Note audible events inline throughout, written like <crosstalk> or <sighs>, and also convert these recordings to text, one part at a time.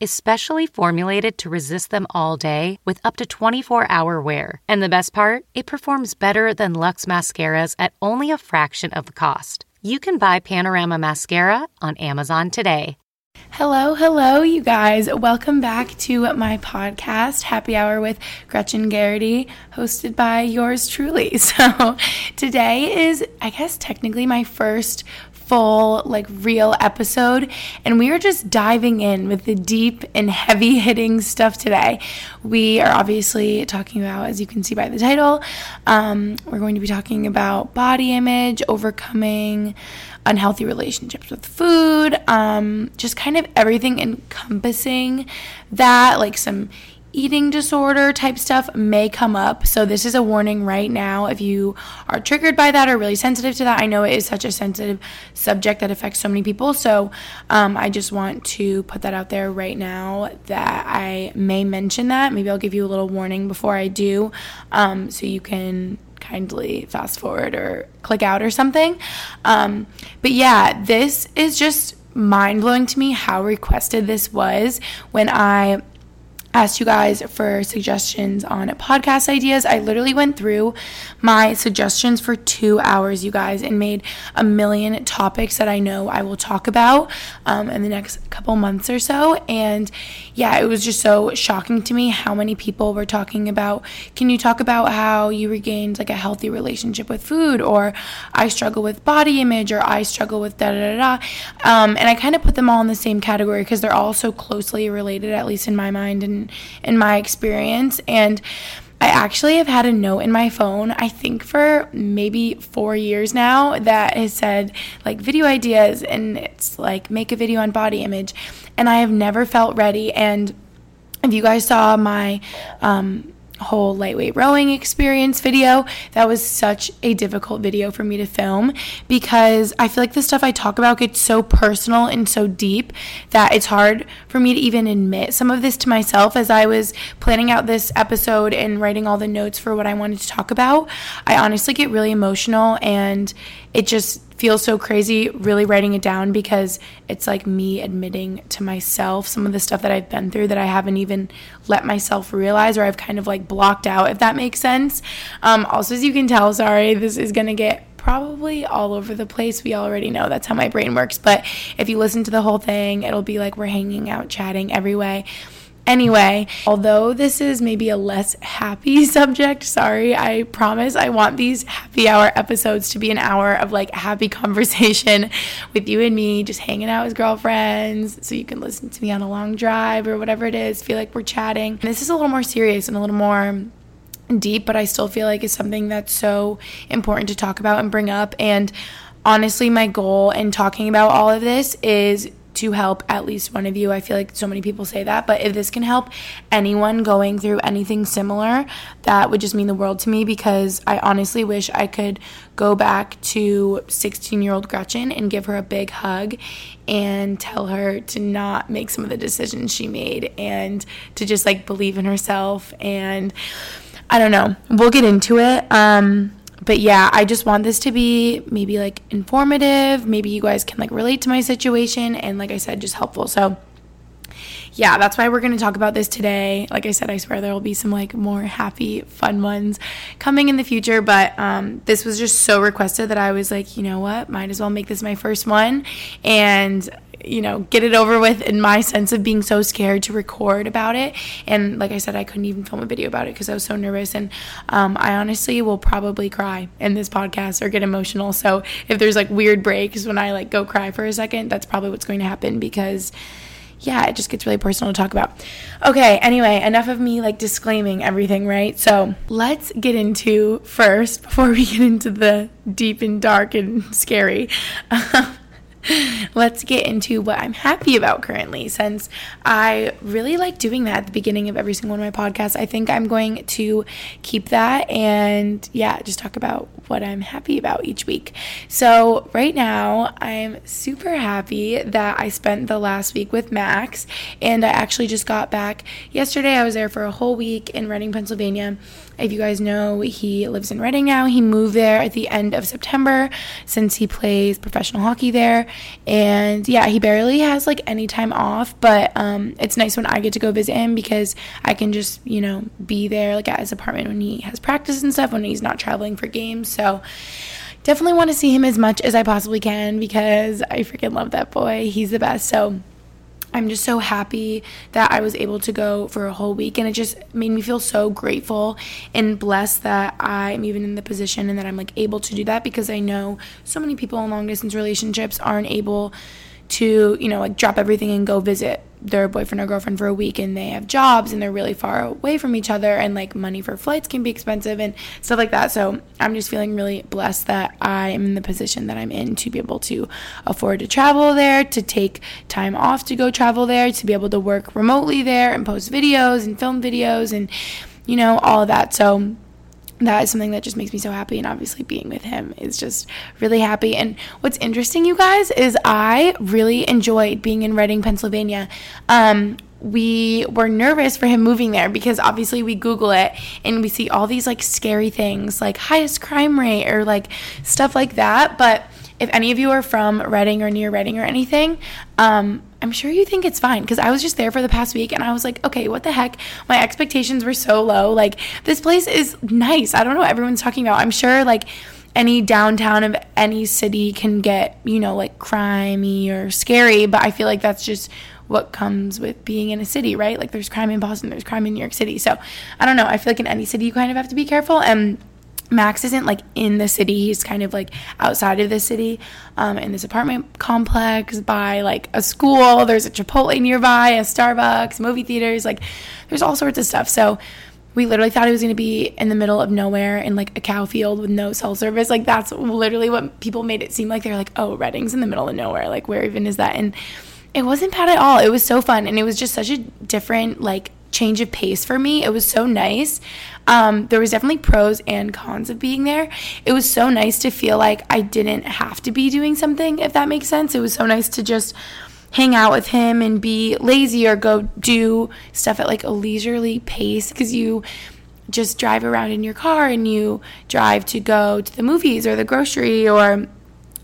is specially formulated to resist them all day with up to 24 hour wear. And the best part, it performs better than Luxe mascaras at only a fraction of the cost. You can buy Panorama Mascara on Amazon today. Hello, hello, you guys. Welcome back to my podcast, Happy Hour with Gretchen Garrity, hosted by yours truly. <laughs> So, today is, I guess, technically my first full, like real episode. And we are just diving in with the deep and heavy hitting stuff today. We are obviously talking about, as you can see by the title, um, we're going to be talking about body image, overcoming unhealthy relationships with food, um, just kind of everything encompassing that, like some eating disorder type stuff may come up. So, this is a warning right now. If you are triggered by that or really sensitive to that, I know it is such a sensitive subject that affects so many people. So, um, I just want to put that out there right now that I may mention that. Maybe I'll give you a little warning before I do um, so you can kindly fast forward or click out or something. Um, but yeah, this is just mind blowing to me how requested this was when I asked you guys for suggestions on podcast ideas. I literally went through my suggestions for two hours, you guys, and made a million topics that I know I will talk about um, in the next couple months or so. And yeah, it was just so shocking to me how many people were talking about can you talk about how you regained like a healthy relationship with food, or I struggle with body image, or I struggle with da da da da. Um, and I kind of put them all in the same category because they're all so closely related, at least in my mind. And in my experience. And I actually have had a note in my phone, I think for maybe four years now, that has said like video ideas and it's like make a video on body image. And I have never felt ready. And if you guys saw my um, whole lightweight rowing experience video. That was such a difficult video for me to film because I feel like the stuff I talk about gets so personal and so deep that it's hard for me to even admit some of this to myself as I was planning out this episode and writing all the notes for what I wanted to talk about. I honestly get really emotional and it just feels so crazy really writing it down because it's like me admitting to myself some of the stuff that I've been through that I haven't even let myself realize or I've kind of like blocked out, if that makes sense. Um, also, as you can tell, sorry, this is going to get probably all over the place. We already know that's how my brain works. But if you listen to the whole thing, it'll be like we're hanging out, chatting every way. Anyway, although this is maybe a less happy <laughs> subject, sorry, I promise I want these happy hour episodes to be an hour of like happy <laughs> conversation with you and me, just hanging out as girlfriends, so you can listen to me on a long drive or whatever it is, feel like we're chatting. This is a little more serious and a little more deep, but I still feel like it's something that's so important to talk about and bring up. And honestly, my goal in talking about all of this is to help at least one of you. I feel like so many people say that, but if this can help anyone going through anything similar, that would just mean the world to me because I honestly wish I could go back to 16 year old Gretchen and give her a big hug and tell her to not make some of the decisions she made and to just like believe in herself. And I don't know, we'll get into it. Um, but yeah, I just want this to be maybe like informative. Maybe you guys can like relate to my situation and like I said, just helpful. So yeah, that's why we're going to talk about this today. Like I said, I swear there will be some like more happy, fun ones coming in the future. But um, this was just so requested that I was like, you know what, might as well make this my first one. And you know, get it over with in my sense of being so scared to record about it. And like I said, I couldn't even film a video about it because I was so nervous. And um, I honestly will probably cry in this podcast or get emotional. So if there's like weird breaks when I like go cry for a second, that's probably what's going to happen because yeah, it just gets really personal to talk about. Okay, anyway, enough of me like disclaiming everything, right? So let's get into first, <laughs> before we get into the deep and dark and scary. <laughs> Um, <laughs> let's get into what I'm happy about currently. Since I really like doing that at the beginning of every single one of my podcasts, I think I'm going to keep that and yeah, just talk about what I'm happy about each week. So, right now, I'm super happy that I spent the last week with Max and I actually just got back yesterday. I was there for a whole week in Reading, Pennsylvania. If you guys know, he lives in Reading now. He moved there at the end of September since he plays professional hockey there. And yeah, he barely has like any time off, but um, it's nice when I get to go visit him because I can just, you know, be there like at his apartment when he has practice and stuff, when he's not traveling for games. So definitely want to see him as much as I possibly can because I freaking love that boy. He's the best. So I'm just so happy that I was able to go for a whole week and it just made me feel so grateful and blessed that I'm even in the position and that I'm like able to do that because I know so many people in long distance relationships aren't able to, you know, like drop everything and go visit their boyfriend or girlfriend for a week and they have jobs and they're really far away from each other and like money for flights can be expensive and stuff like that. So I'm just feeling really blessed that I am in the position that I'm in to be able to afford to travel there, to take time off to go travel there, to be able to work remotely there and post videos and film videos and, you know, all of that. So that is something that just makes me so happy and obviously being with him is just really happy. And what's interesting you guys is i really enjoyed being in reading pennsylvania. Um, we were nervous for him moving there because obviously we google it and we see all these like scary things like highest crime rate or like stuff like that. But if any of you are from Reading or near Reading or anything, um, I'm sure you think it's fine because I was just there for the past week and I was like, okay, what the heck? My expectations were so low. Like, this place is nice. I don't know what everyone's talking about. I'm sure, like, any downtown of any city can get, you know, like crimey or scary, but I feel like that's just what comes with being in a city, right? Like, there's crime in Boston, there's crime in New York City. So, I don't know. I feel like in any city, you kind of have to be careful. And, Max isn't like in the city. He's kind of like outside of the city um, in this apartment complex by like a school. There's a Chipotle nearby, a Starbucks, movie theaters. Like there's all sorts of stuff. So we literally thought it was going to be in the middle of nowhere in like a cow field with no cell service. Like that's literally what people made it seem like. They're like, oh, Reading's in the middle of nowhere. Like where even is that? And it wasn't bad at all. It was so fun. And it was just such a different like change of pace for me. It was so nice. Um, there was definitely pros and cons of being there. It was so nice to feel like I didn't have to be doing something, if that makes sense. It was so nice to just hang out with him and be lazy or go do stuff at like a leisurely pace because you just drive around in your car and you drive to go to the movies or the grocery or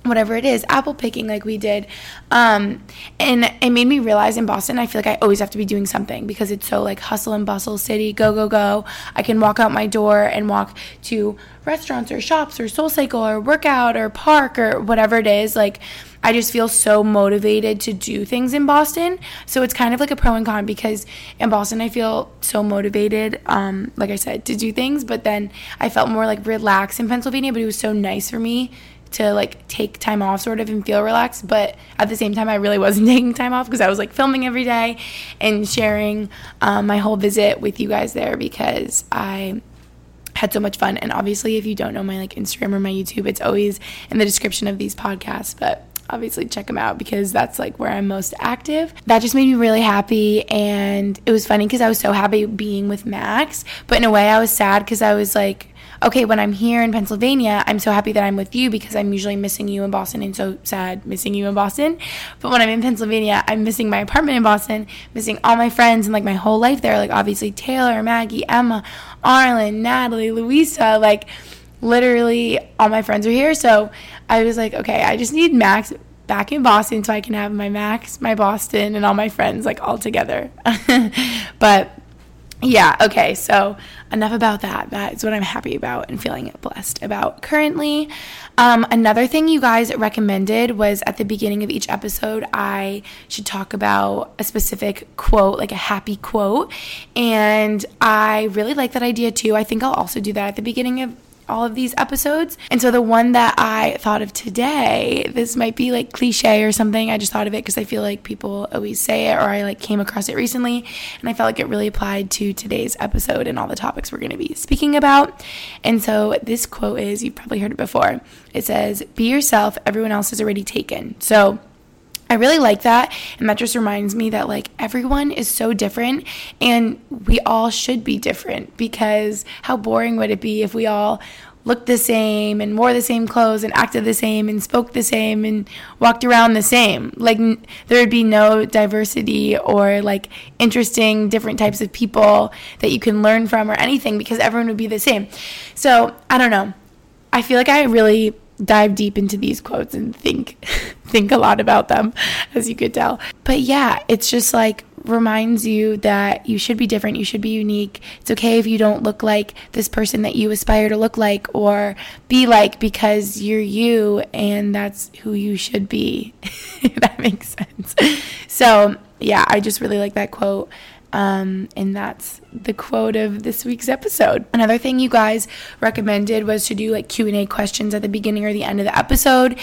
whatever it is, apple picking like we did. Um, and it made me realize in Boston, I feel like I always have to be doing something because it's so like hustle and bustle city, go, go, go. I can walk out my door and walk to restaurants or shops or soul cycle or workout or park or whatever it is. Like, I just feel so motivated to do things in Boston. So it's kind of like a pro and con because in Boston I feel so motivated, um, like I said, to do things, but then I felt more like relaxed in Pennsylvania, but it was so nice for me to like take time off sort of and feel relaxed but at the same time i really wasn't <laughs> taking time off because i was like filming every day and sharing um, my whole visit with you guys there because i had so much fun and obviously if you don't know my like instagram or my youtube it's always in the description of these podcasts but obviously check them out because that's like where I'm most active. That just made me really happy and it was funny because I was so happy being with Max, but in a way I was sad because I was like okay, when I'm here in Pennsylvania, I'm so happy that I'm with you because I'm usually missing you in Boston and so sad missing you in Boston. But when I'm in Pennsylvania, I'm missing my apartment in Boston, missing all my friends and like my whole life there. Like obviously Taylor, Maggie, Emma, Arlen, Natalie, Louisa, like literally all my friends are here. So I was like, okay, I just need Max back in Boston so I can have my Max, my Boston, and all my friends like all together. <laughs> but yeah, okay, so enough about that. That is what I'm happy about and feeling blessed about currently. Um, another thing you guys recommended was at the beginning of each episode, I should talk about a specific quote, like a happy quote. And I really like that idea too. I think I'll also do that at the beginning of all of these episodes. And so the one that I thought of today, this might be like cliche or something. I just thought of it because I feel like people always say it or I like came across it recently and I felt like it really applied to today's episode and all the topics we're going to be speaking about. And so this quote is you've probably heard it before. It says, "Be yourself, everyone else is already taken." So I really like that. And that just reminds me that like everyone is so different and we all should be different because how boring would it be if we all looked the same and wore the same clothes and acted the same and spoke the same and walked around the same. Like n- there would be no diversity or like interesting different types of people that you can learn from or anything because everyone would be the same. So, I don't know. I feel like I really dive deep into these quotes and think <laughs> think a lot about them as you could tell. But yeah, it's just like reminds you that you should be different, you should be unique. It's okay if you don't look like this person that you aspire to look like or be like because you're you and that's who you should be. <laughs> If that makes sense. So, yeah, I just really like that quote. Um, and that's the quote of this week's episode. Another thing you guys recommended was to do like Q&A questions at the beginning or the end of the episode.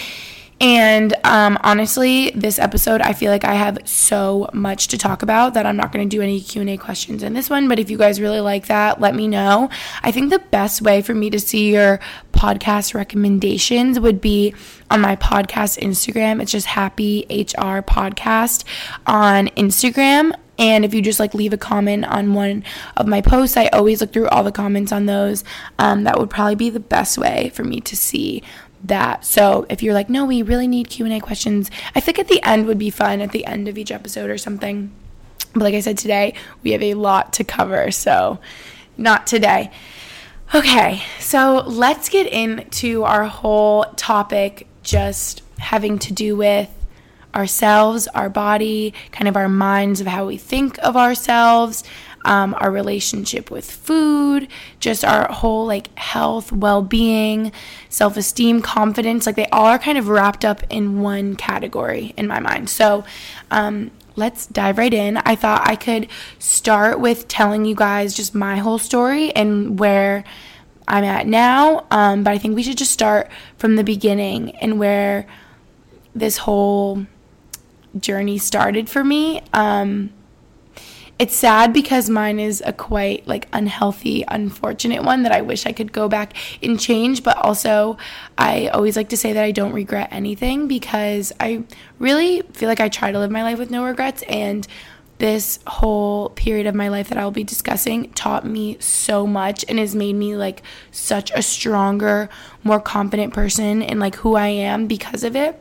And um, honestly, this episode, I feel like I have so much to talk about that I'm not going to do any Q&A questions in this one. But if you guys really like that, let me know. I think the best way for me to see your podcast recommendations would be on my podcast Instagram. It's just Happy HR Podcast on Instagram. And if you just like leave a comment on one of my posts, I always look through all the comments on those. Um, that would probably be the best way for me to see that. So if you're like, no, we really need Q and A questions, I think at the end would be fun at the end of each episode or something. But like I said today, we have a lot to cover, so not today. Okay, so let's get into our whole topic, just having to do with ourselves, our body, kind of our minds of how we think of ourselves, um, our relationship with food, just our whole like health, well being, self esteem, confidence. Like they all are kind of wrapped up in one category in my mind. So, um, let's dive right in. I thought I could start with telling you guys just my whole story and where I'm at now. Um, but I think we should just start from the beginning and where this whole journey started for me. Um, it's sad because mine is a quite like unhealthy, unfortunate one that I wish I could go back and change. But also, I always like to say that I don't regret anything because I really feel like I try to live my life with no regrets. And this whole period of my life that I'll be discussing taught me so much and has made me like such a stronger, more confident person in like who I am because of it.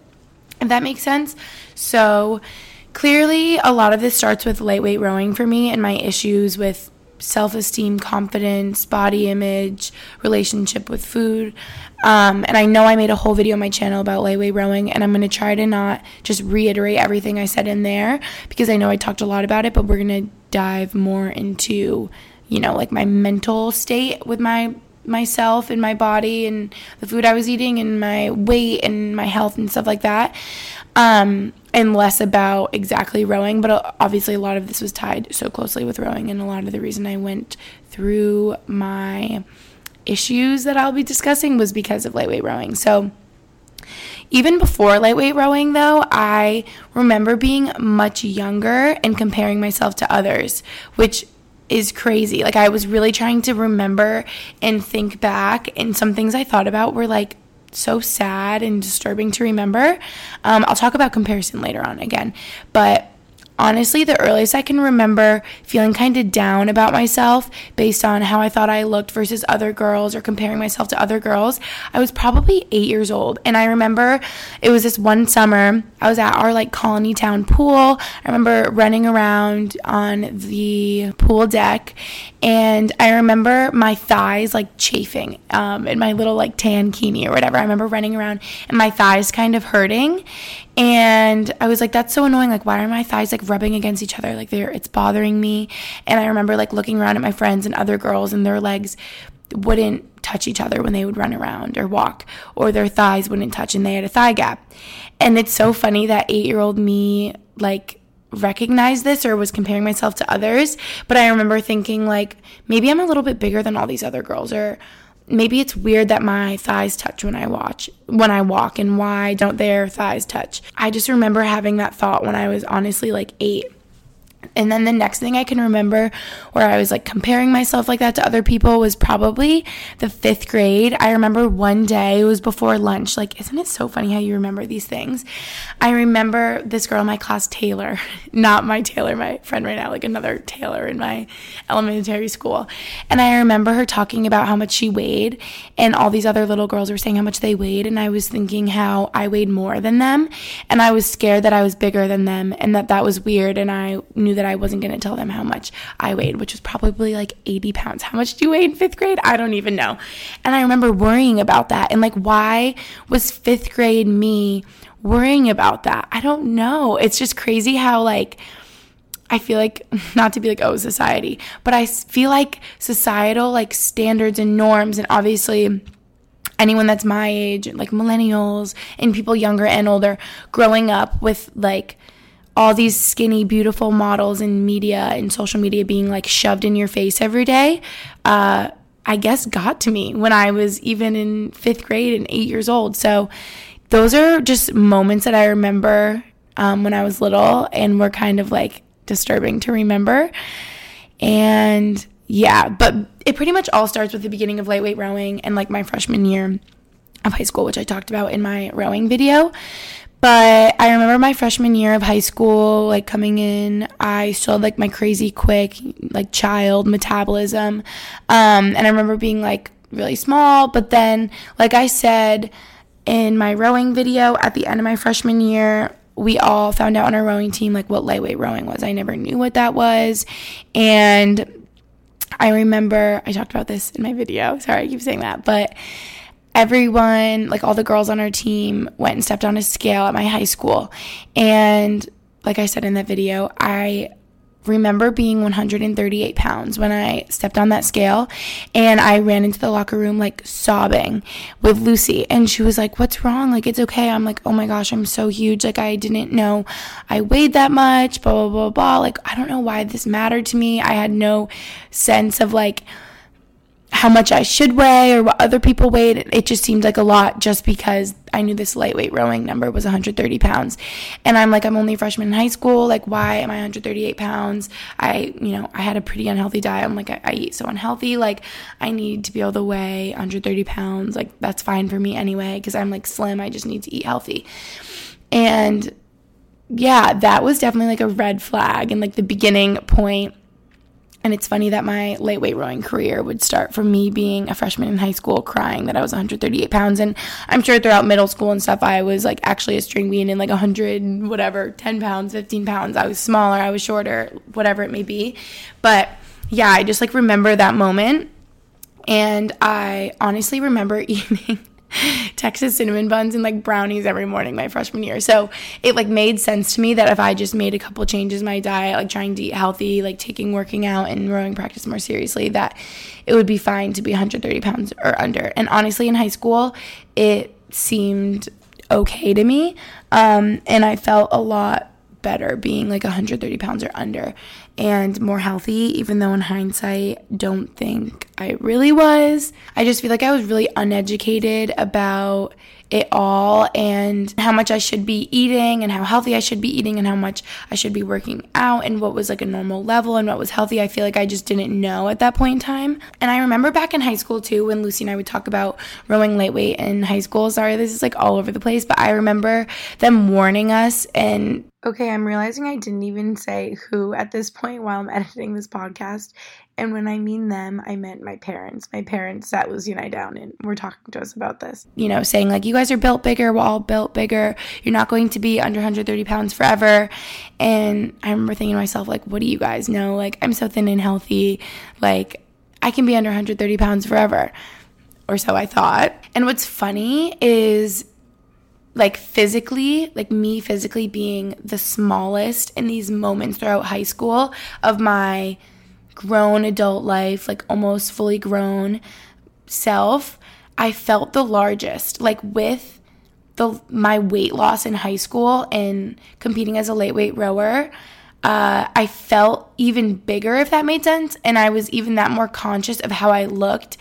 If that makes sense. So, Clearly, a lot of this starts with lightweight rowing for me and my issues with self esteem, confidence, body image, relationship with food. Um, and I know I made a whole video on my channel about lightweight rowing, and I'm going to try to not just reiterate everything I said in there because I know I talked a lot about it, but we're going to dive more into, you know, like my mental state with my myself and my body and the food I was eating and my weight and my health and stuff like that. Um, and less about exactly rowing, but uh, obviously a lot of this was tied so closely with rowing, and a lot of the reason I went through my issues that I'll be discussing was because of lightweight rowing. So, even before lightweight rowing, though, I remember being much younger and comparing myself to others, which is crazy. Like, I was really trying to remember and think back, and some things I thought about were like, so sad and disturbing to remember. Um, I'll talk about comparison later on again, but honestly, the earliest I can remember feeling kind of down about myself based on how I thought I looked versus other girls or comparing myself to other girls, I was probably eight years old. And I remember it was this one summer, I was at our like colony town pool. I remember running around on the pool deck and I remember my thighs like chafing um, in my little like tan tankini or whatever. I remember running around and my thighs kind of hurting. And I was like, that's so annoying. Like, why are my thighs like rubbing against each other? Like, they're, it's bothering me. And I remember like looking around at my friends and other girls, and their legs wouldn't touch each other when they would run around or walk, or their thighs wouldn't touch, and they had a thigh gap. And it's so funny that eight year old me, like, recognized this or was comparing myself to others. But I remember thinking, like, maybe I'm a little bit bigger than all these other girls, or maybe it's weird that my thighs touch when I watch when I walk and why don't their thighs touch? I just remember having that thought when I was honestly like 8. And then the next thing I can remember where I was like comparing myself like that to other people was probably the fifth grade. I remember one day, it was before lunch. Like, isn't it so funny how you remember these things? I remember this girl in my class, Taylor, <laughs> not my Taylor, my friend right now, like another Taylor in my elementary school. And I remember her talking about how much she weighed, and all these other little girls were saying how much they weighed. And I was thinking how I weighed more than them. And I was scared that I was bigger than them and that that was weird. And I knew that I wasn't going to tell them how much I weighed, which was probably like 80 pounds. How much do you weigh in fifth grade? I don't even know. And I remember worrying about that. And like, why was fifth grade me worrying about that? I don't know. It's just crazy how, like, I feel like <laughs> not to be like oh society, but I feel like societal like standards and norms and obviously anyone that's my age like millennials and people younger and older growing up with like all these skinny, beautiful models in media and social media being like shoved in your face every day, uh, I guess got to me when I was even in fifth grade and eight years old. So those are just moments that I remember um, when I was little and were kind of like disturbing to remember. And yeah, but it pretty much all starts with the beginning of lightweight rowing and like my freshman year of high school, which I talked about in my rowing video. But I remember my freshman year of high school, like coming in, I still had like my crazy quick, like child metabolism. Um, and I remember being like really small. But then, like I said in my rowing video at the end of my freshman year, we all found out on our rowing team like what lightweight rowing was. I never knew what that was. And I remember I talked about this in my video. Sorry, I keep saying that. But everyone, like all the girls on our team, went and stepped on a scale at my high school. And like I said in that video, I remember being 138 pounds when I stepped on that scale. And I ran into the locker room like sobbing with Lucy. And she was like what's wrong? Like it's okay. I'm like oh my gosh I'm so huge. Like I didn't know I weighed that much blah blah blah blah. Like I don't know why this mattered to me. I had no sense of like how much I should weigh or what other people weighed. It just seemed like a lot just because I knew this lightweight rowing number was 130 pounds. And I'm like, I'm only a freshman in high school. Like, why am I 138 pounds? I, you know, I had a pretty unhealthy diet. I'm like, I, I eat so unhealthy. Like, I need to be able to weigh 130 pounds. Like, that's fine for me anyway because I'm like slim. I just need to eat healthy. And yeah, that was definitely like a red flag and like the beginning point and it's funny that my lightweight rowing career would start from me being a freshman in high school crying that I was 138 pounds. And I'm sure throughout middle school and stuff, I was like actually a string bean in like 100, whatever, 10 pounds, 15 pounds. I was smaller, I was shorter, whatever it may be. But yeah, I just like remember that moment. And I honestly remember <laughs> eating <laughs> Texas cinnamon buns and like brownies every morning my freshman year. So it like made sense to me that if I just made a couple changes in my diet, like trying to eat healthy, like taking working out and rowing practice more seriously, that it would be fine to be 130 pounds or under. And honestly, in high school, it seemed okay to me. Um, and I felt a lot better being like 130 pounds or under and more healthy, even though in hindsight, don't think I really was. I just feel like I was really uneducated about it all and how much I should be eating and how healthy I should be eating and how much I should be working out and what was like a normal level and what was healthy. I feel like I just didn't know at that point in time. And I remember back in high school too when Lucy and I would talk about rowing lightweight in high school. Sorry, this is like all over the place, but I remember them warning us and Okay, I'm realizing I didn't even say who at this point while I'm <laughs> editing this podcast. And when I mean them, I meant my parents. My parents sat Lucy and I down and were talking to us about this. You know, saying like, you guys are built bigger, we're all built bigger. You're not going to be under 130 pounds forever. And I remember thinking to myself, like, what do you guys know? Like, I'm so thin and healthy. Like, I can be under 130 pounds forever. Or so I thought. And what's funny is like physically, like me physically being the smallest in these moments throughout high school of my grown adult life, like almost fully grown self, I felt the largest. Like with the my weight loss in high school and competing as a lightweight rower, uh, I felt even bigger, if that made sense. And I was even that more conscious of how I looked.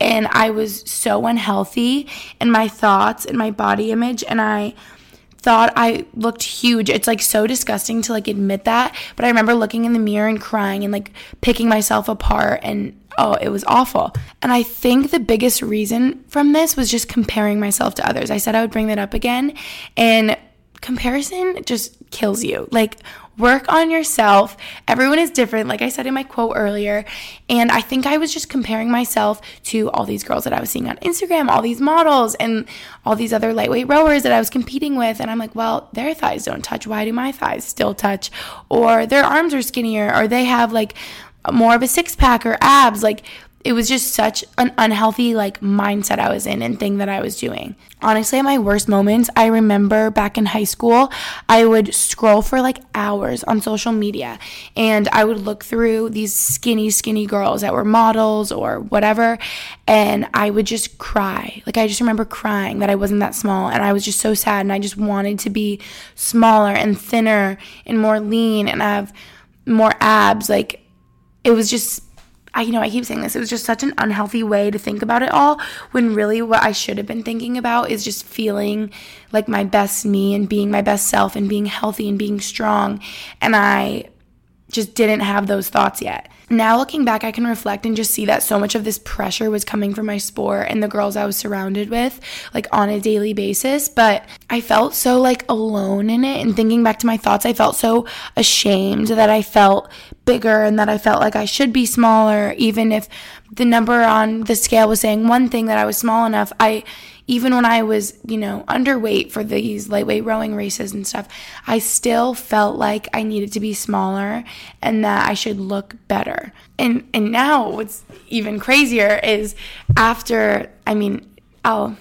And I was so unhealthy in my thoughts and my body image. And I thought I looked huge. It's like so disgusting to like admit that, but I remember looking in the mirror and crying and like picking myself apart and oh, it was awful. And I think the biggest reason from this was just comparing myself to others. I said I would bring that up again and comparison just kills you. Like Work on yourself. Everyone is different, like I said in my quote earlier. And I think I was just comparing myself to all these girls that I was seeing on Instagram, all these models, and all these other lightweight rowers that I was competing with. And I'm like, well, their thighs don't touch. Why do my thighs still touch? Or their arms are skinnier, or they have like more of a six pack or abs. Like, it was just such an unhealthy like mindset I was in and thing that I was doing. Honestly, my worst moments, I remember back in high school, I would scroll for like hours on social media and I would look through these skinny, skinny girls that were models or whatever, and I would just cry. Like, I just remember crying that I wasn't that small and I was just so sad and I just wanted to be smaller and thinner and more lean and have more abs. Like, it was just I you know I keep saying this it was just such an unhealthy way to think about it all when really what I should have been thinking about is just feeling like my best me and being my best self and being healthy and being strong. And I just didn't have those thoughts yet. Now looking back, I can reflect and just see that so much of this pressure was coming from my sport and the girls I was surrounded with, like on a daily basis. But I felt so like alone in it. And thinking back to my thoughts, I felt so ashamed that I felt bigger and that I felt like I should be smaller, even if the number on the scale was saying one thing that I was small enough. I even when I was, you know, underweight for these lightweight rowing races and stuff, I still felt like I needed to be smaller and that I should look better. And and now what's even crazier is after I mean, I'll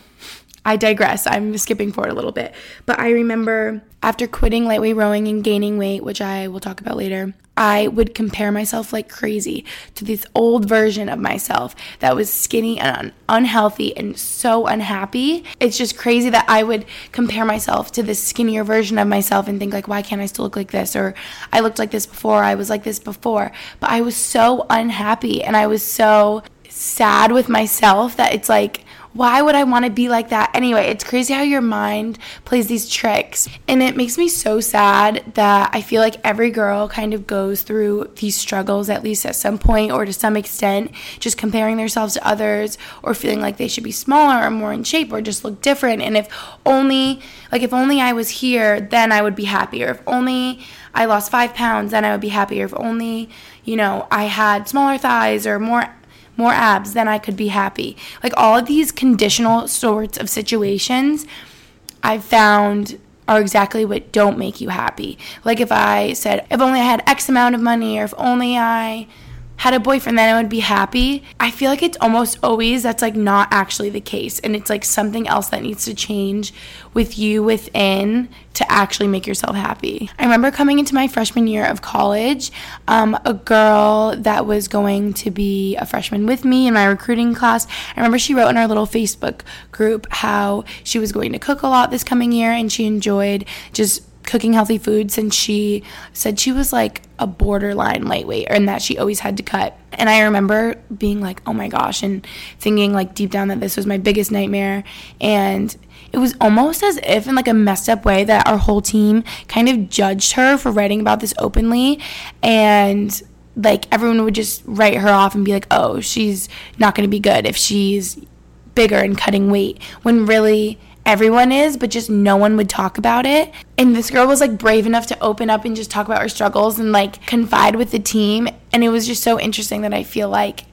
I digress. I'm skipping forward a little bit. But I remember after quitting lightweight rowing and gaining weight, which I will talk about later, I would compare myself like crazy to this old version of myself that was skinny and un- unhealthy and so unhappy. It's just crazy that I would compare myself to this skinnier version of myself and think like why can't I still look like this or I looked like this before, I was like this before. But I was so unhappy and I was so sad with myself that it's like why would I want to be like that? Anyway, it's crazy how your mind plays these tricks. And it makes me so sad that I feel like every girl kind of goes through these struggles, at least at some point or to some extent, just comparing themselves to others or feeling like they should be smaller or more in shape or just look different. And if only, like, if only I was here, then I would be happier. If only I lost five pounds, then I would be happier. If only, you know, I had smaller thighs or more more abs, then I could be happy. Like all of these conditional sorts of situations, I've found are exactly what don't make you happy. Like if I said, if only I had X amount of money, or if only I had a boyfriend, then I would be happy. I feel like it's almost always that's like not actually the case. And it's like something else that needs to change with you within to actually make yourself happy. I remember coming into my freshman year of college, um, a girl that was going to be a freshman with me in my recruiting class. I remember she wrote in our little Facebook group how she was going to cook a lot this coming year and she enjoyed just cooking healthy foods and she said she was like a borderline lightweight and that she always had to cut. And I remember being like, "Oh my gosh," and thinking like deep down that this was my biggest nightmare and it was almost as if in like a messed up way that our whole team kind of judged her for writing about this openly and like everyone would just write her off and be like, "Oh, she's not going to be good if she's bigger and cutting weight." When really everyone is, but just no one would talk about it. And this girl was like brave enough to open up and just talk about her struggles and like confide with the team. And it was just so interesting that I feel like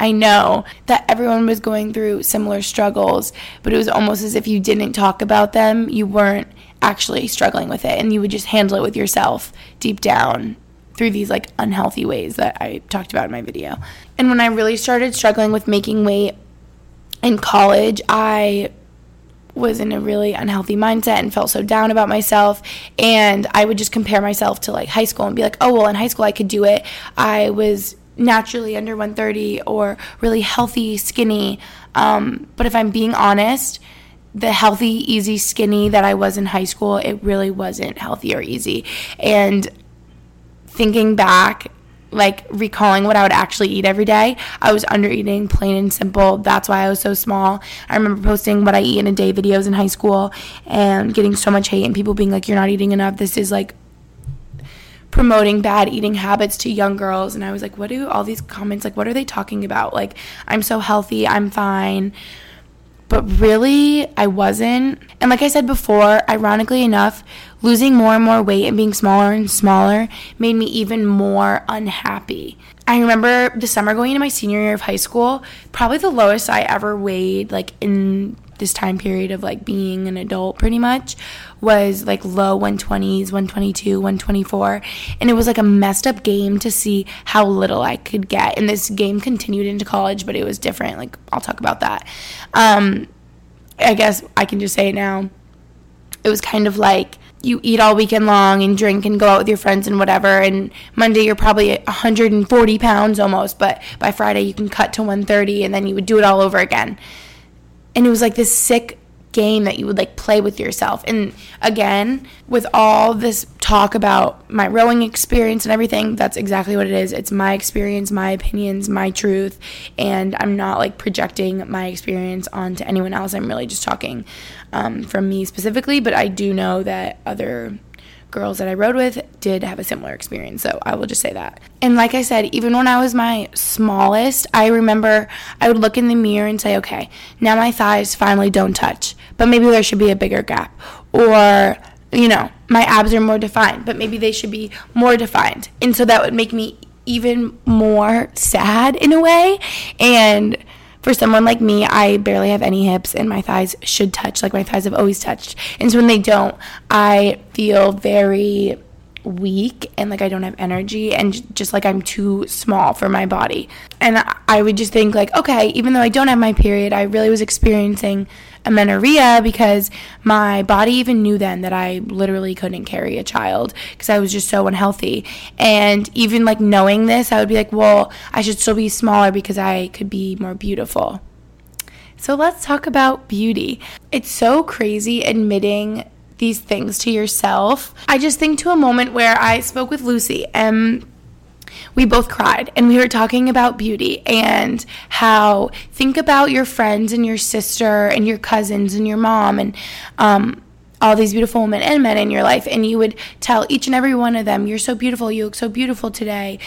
I know that everyone was going through similar struggles, but it was almost as if you didn't talk about them, you weren't actually struggling with it, and you would just handle it with yourself deep down through these like unhealthy ways that I talked about in my video. And when I really started struggling with making weight in college, I was in a really unhealthy mindset and felt so down about myself and I would just compare myself to like high school and be like, "Oh, well, in high school I could do it. I was naturally under 130 or really healthy, skinny." Um, but if I'm being honest, the healthy, easy, skinny that I was in high school, it really wasn't healthy or easy. And thinking back like recalling what I would actually eat every day. I was under eating, plain and simple. That's why I was so small. I remember posting what I eat in a day videos in high school and getting so much hate and people being like, You're not eating enough. This is like promoting bad eating habits to young girls. And I was like, What do all these comments like what are they talking about? Like, I'm so healthy, I'm fine. But really, I wasn't. And like I said before, ironically enough, losing more and more weight and being smaller and smaller made me even more unhappy. I remember the summer going into my senior year of high school, probably the lowest I ever weighed, like in this time period of like being an adult pretty much was like low 120s 122 124 and it was like a messed up game to see how little i could get. And this game continued into college but it was different. Like i'll talk about that. Um i guess i can just say it now. It was kind of like you eat all weekend long and drink and go out with your friends and whatever. And monday you're probably 140 pounds almost but by friday you can cut to 130 and then you would do it all over again. And it was like this sick game that you would like play with yourself. And again with all this talk about my rowing experience and everything that's exactly what it is. It's my experience my opinions my truth. And i'm not like projecting my experience onto anyone else. I'm really just talking um, from me specifically, but I do know that other girls that I rode with did have a similar experience. So I will just say that. And like I said, even when I was my smallest, I remember I would look in the mirror and say, okay, now my thighs finally don't touch, but maybe there should be a bigger gap. Or, you know, my abs are more defined, but maybe they should be more defined. And so that would make me even more sad in a way. And for someone like me, I barely have any hips and my thighs should touch like my thighs have always touched. And so when they don't, I feel very weak and like I don't have energy and just like I'm too small for my body. And I would just think like, okay, even though I don't have my period, I really was experiencing amenorrhea because my body even knew then that I literally couldn't carry a child because I was just so unhealthy. And even like knowing this, I would be like, well, I should still be smaller because I could be more beautiful. So let's talk about beauty. It's so crazy admitting these things to yourself. I just think to a moment where I spoke with Lucy and we both cried and we were talking about beauty and how think about your friends and your sister and your cousins and your mom and um, all these beautiful women and men in your life and you would tell each and every one of them you're so beautiful. You look so beautiful today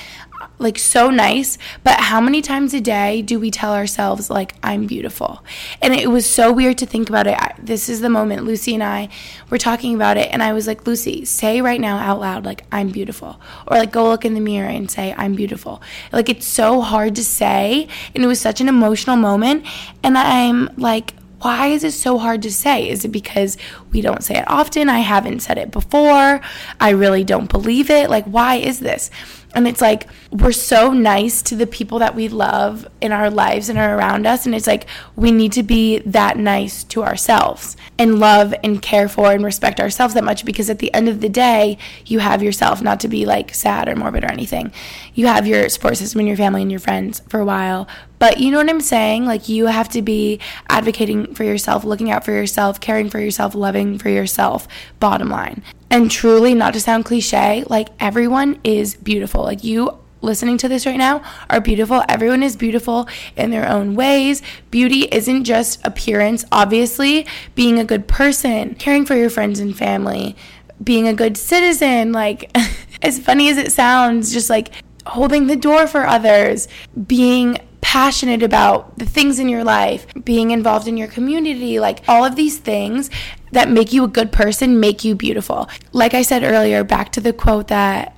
like so nice but how many times a day do we tell ourselves like i'm beautiful and it was so weird to think about it I, this is the moment lucy and i were talking about it and i was like lucy say right now out loud like i'm beautiful or like go look in the mirror and say i'm beautiful like it's so hard to say and it was such an emotional moment and i'm like why is it so hard to say? Is it because we don't say it often? I haven't said it before. I really don't believe it. Like, why is this? And it's like we're so nice to the people that we love in our lives and are around us. And it's like we need to be that nice to ourselves and love and care for and respect ourselves that much because at the end of the day, you have yourself, not to be like sad or morbid or anything. You have your support system and your family and your friends for a while. But you know what I'm saying? Like you have to be advocating for yourself, looking out for yourself, caring for yourself, loving for yourself, bottom line. And truly, not to sound cliche, like everyone is beautiful. Like you listening to this right now are beautiful. Everyone is beautiful in their own ways. Beauty isn't just appearance, obviously, being a good person, caring for your friends and family, being a good citizen, like <laughs> as funny as it sounds, just like holding the door for others, being passionate about the things in your life, being involved in your community, like all of these things that make you a good person make you beautiful. Like I said earlier, back to the quote that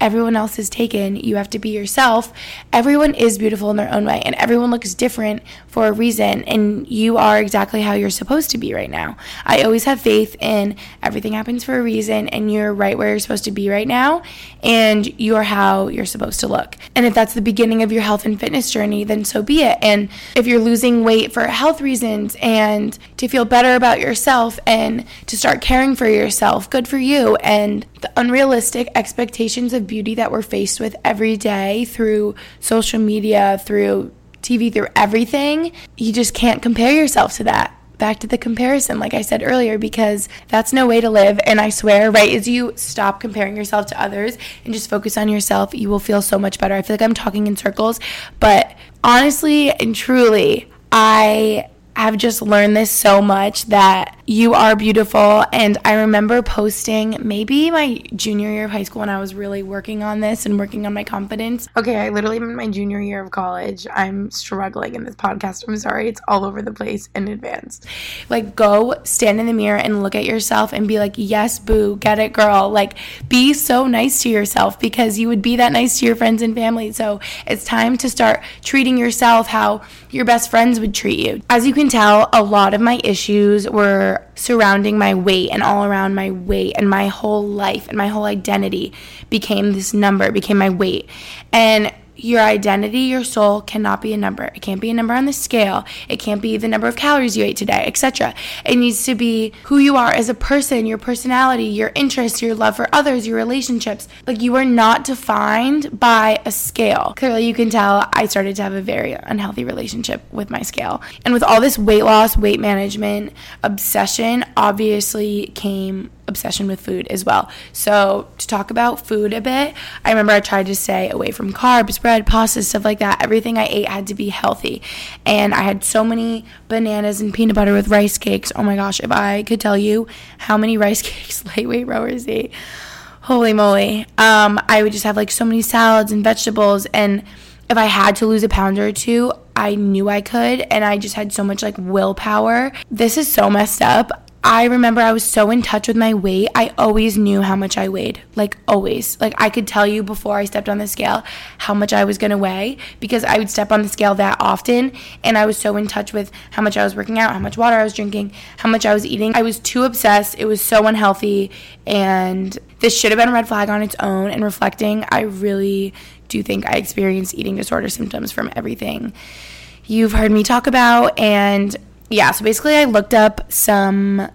everyone else is taken. You have to be yourself. Everyone is beautiful in their own way, and everyone looks different for a reason. And you are exactly how you're supposed to be right now. I always have faith in everything happens for a reason, and you're right where you're supposed to be right now, and you are how you're supposed to look. And if that's the beginning of your health and fitness journey, then so be it. And if you're losing weight for health reasons and to feel better about yourself and to start caring for yourself, good for you. And the unrealistic expectations of beauty that we're faced with every day through social media, through TV, through everything, you just can't compare yourself to that back to the comparison, like I said earlier, because that's no way to live. And I swear, right, as you stop comparing yourself to others and just focus on yourself, you will feel so much better. I feel like I'm talking in circles, but honestly and truly, I have just learned this so much that you are beautiful. And I remember posting maybe my junior year of high school when I was really working on this and working on my confidence. Okay, I literally am in my junior year of college. I'm struggling in this podcast. I'm sorry, it's all over the place in advance. Like, go stand in the mirror and look at yourself and be like, yes, boo, get it, girl. Like, be so nice to yourself because you would be that nice to your friends and family. So it's time to start treating yourself how your best friends would treat you. As you can tell, a lot of my issues were surrounding my weight and all around my weight and my whole life and my whole identity became this number, became my weight. And your identity, your soul cannot be a number. It can't be a number on the scale. It can't be the number of calories you ate today, etc. It needs to be who you are as a person, your personality, your interests, your love for others, your relationships. Like you are not defined by a scale. Clearly, you can tell I started to have a very unhealthy relationship with my scale. And with all this weight loss, weight management, obsession, obviously came obsession with food as well. So, to talk about food a bit, I remember I tried to stay away from carbs, bread, pasta, stuff like that. Everything I ate had to be healthy. And I had so many bananas and peanut butter with rice cakes. Oh my gosh, if I could tell you how many <laughs> rice cakes <laughs> lightweight rowers eat, holy moly. Um, I would just have like so many salads and vegetables. And if I had to lose a pound or two, I knew I could, and I just had so much like willpower. This is so messed up. I remember I was so in touch with my weight. I always knew how much I weighed. Like, always. Like, I could tell you before I stepped on the scale how much I was going to weigh because I would step on the scale that often. And I was so in touch with how much I was working out, how much water I was drinking, how much I was eating. I was too obsessed. It was so unhealthy. And this should have been a red flag on its own. And reflecting, I really do think I experienced eating disorder symptoms from everything you've heard me talk about. And yeah, so basically, I looked up some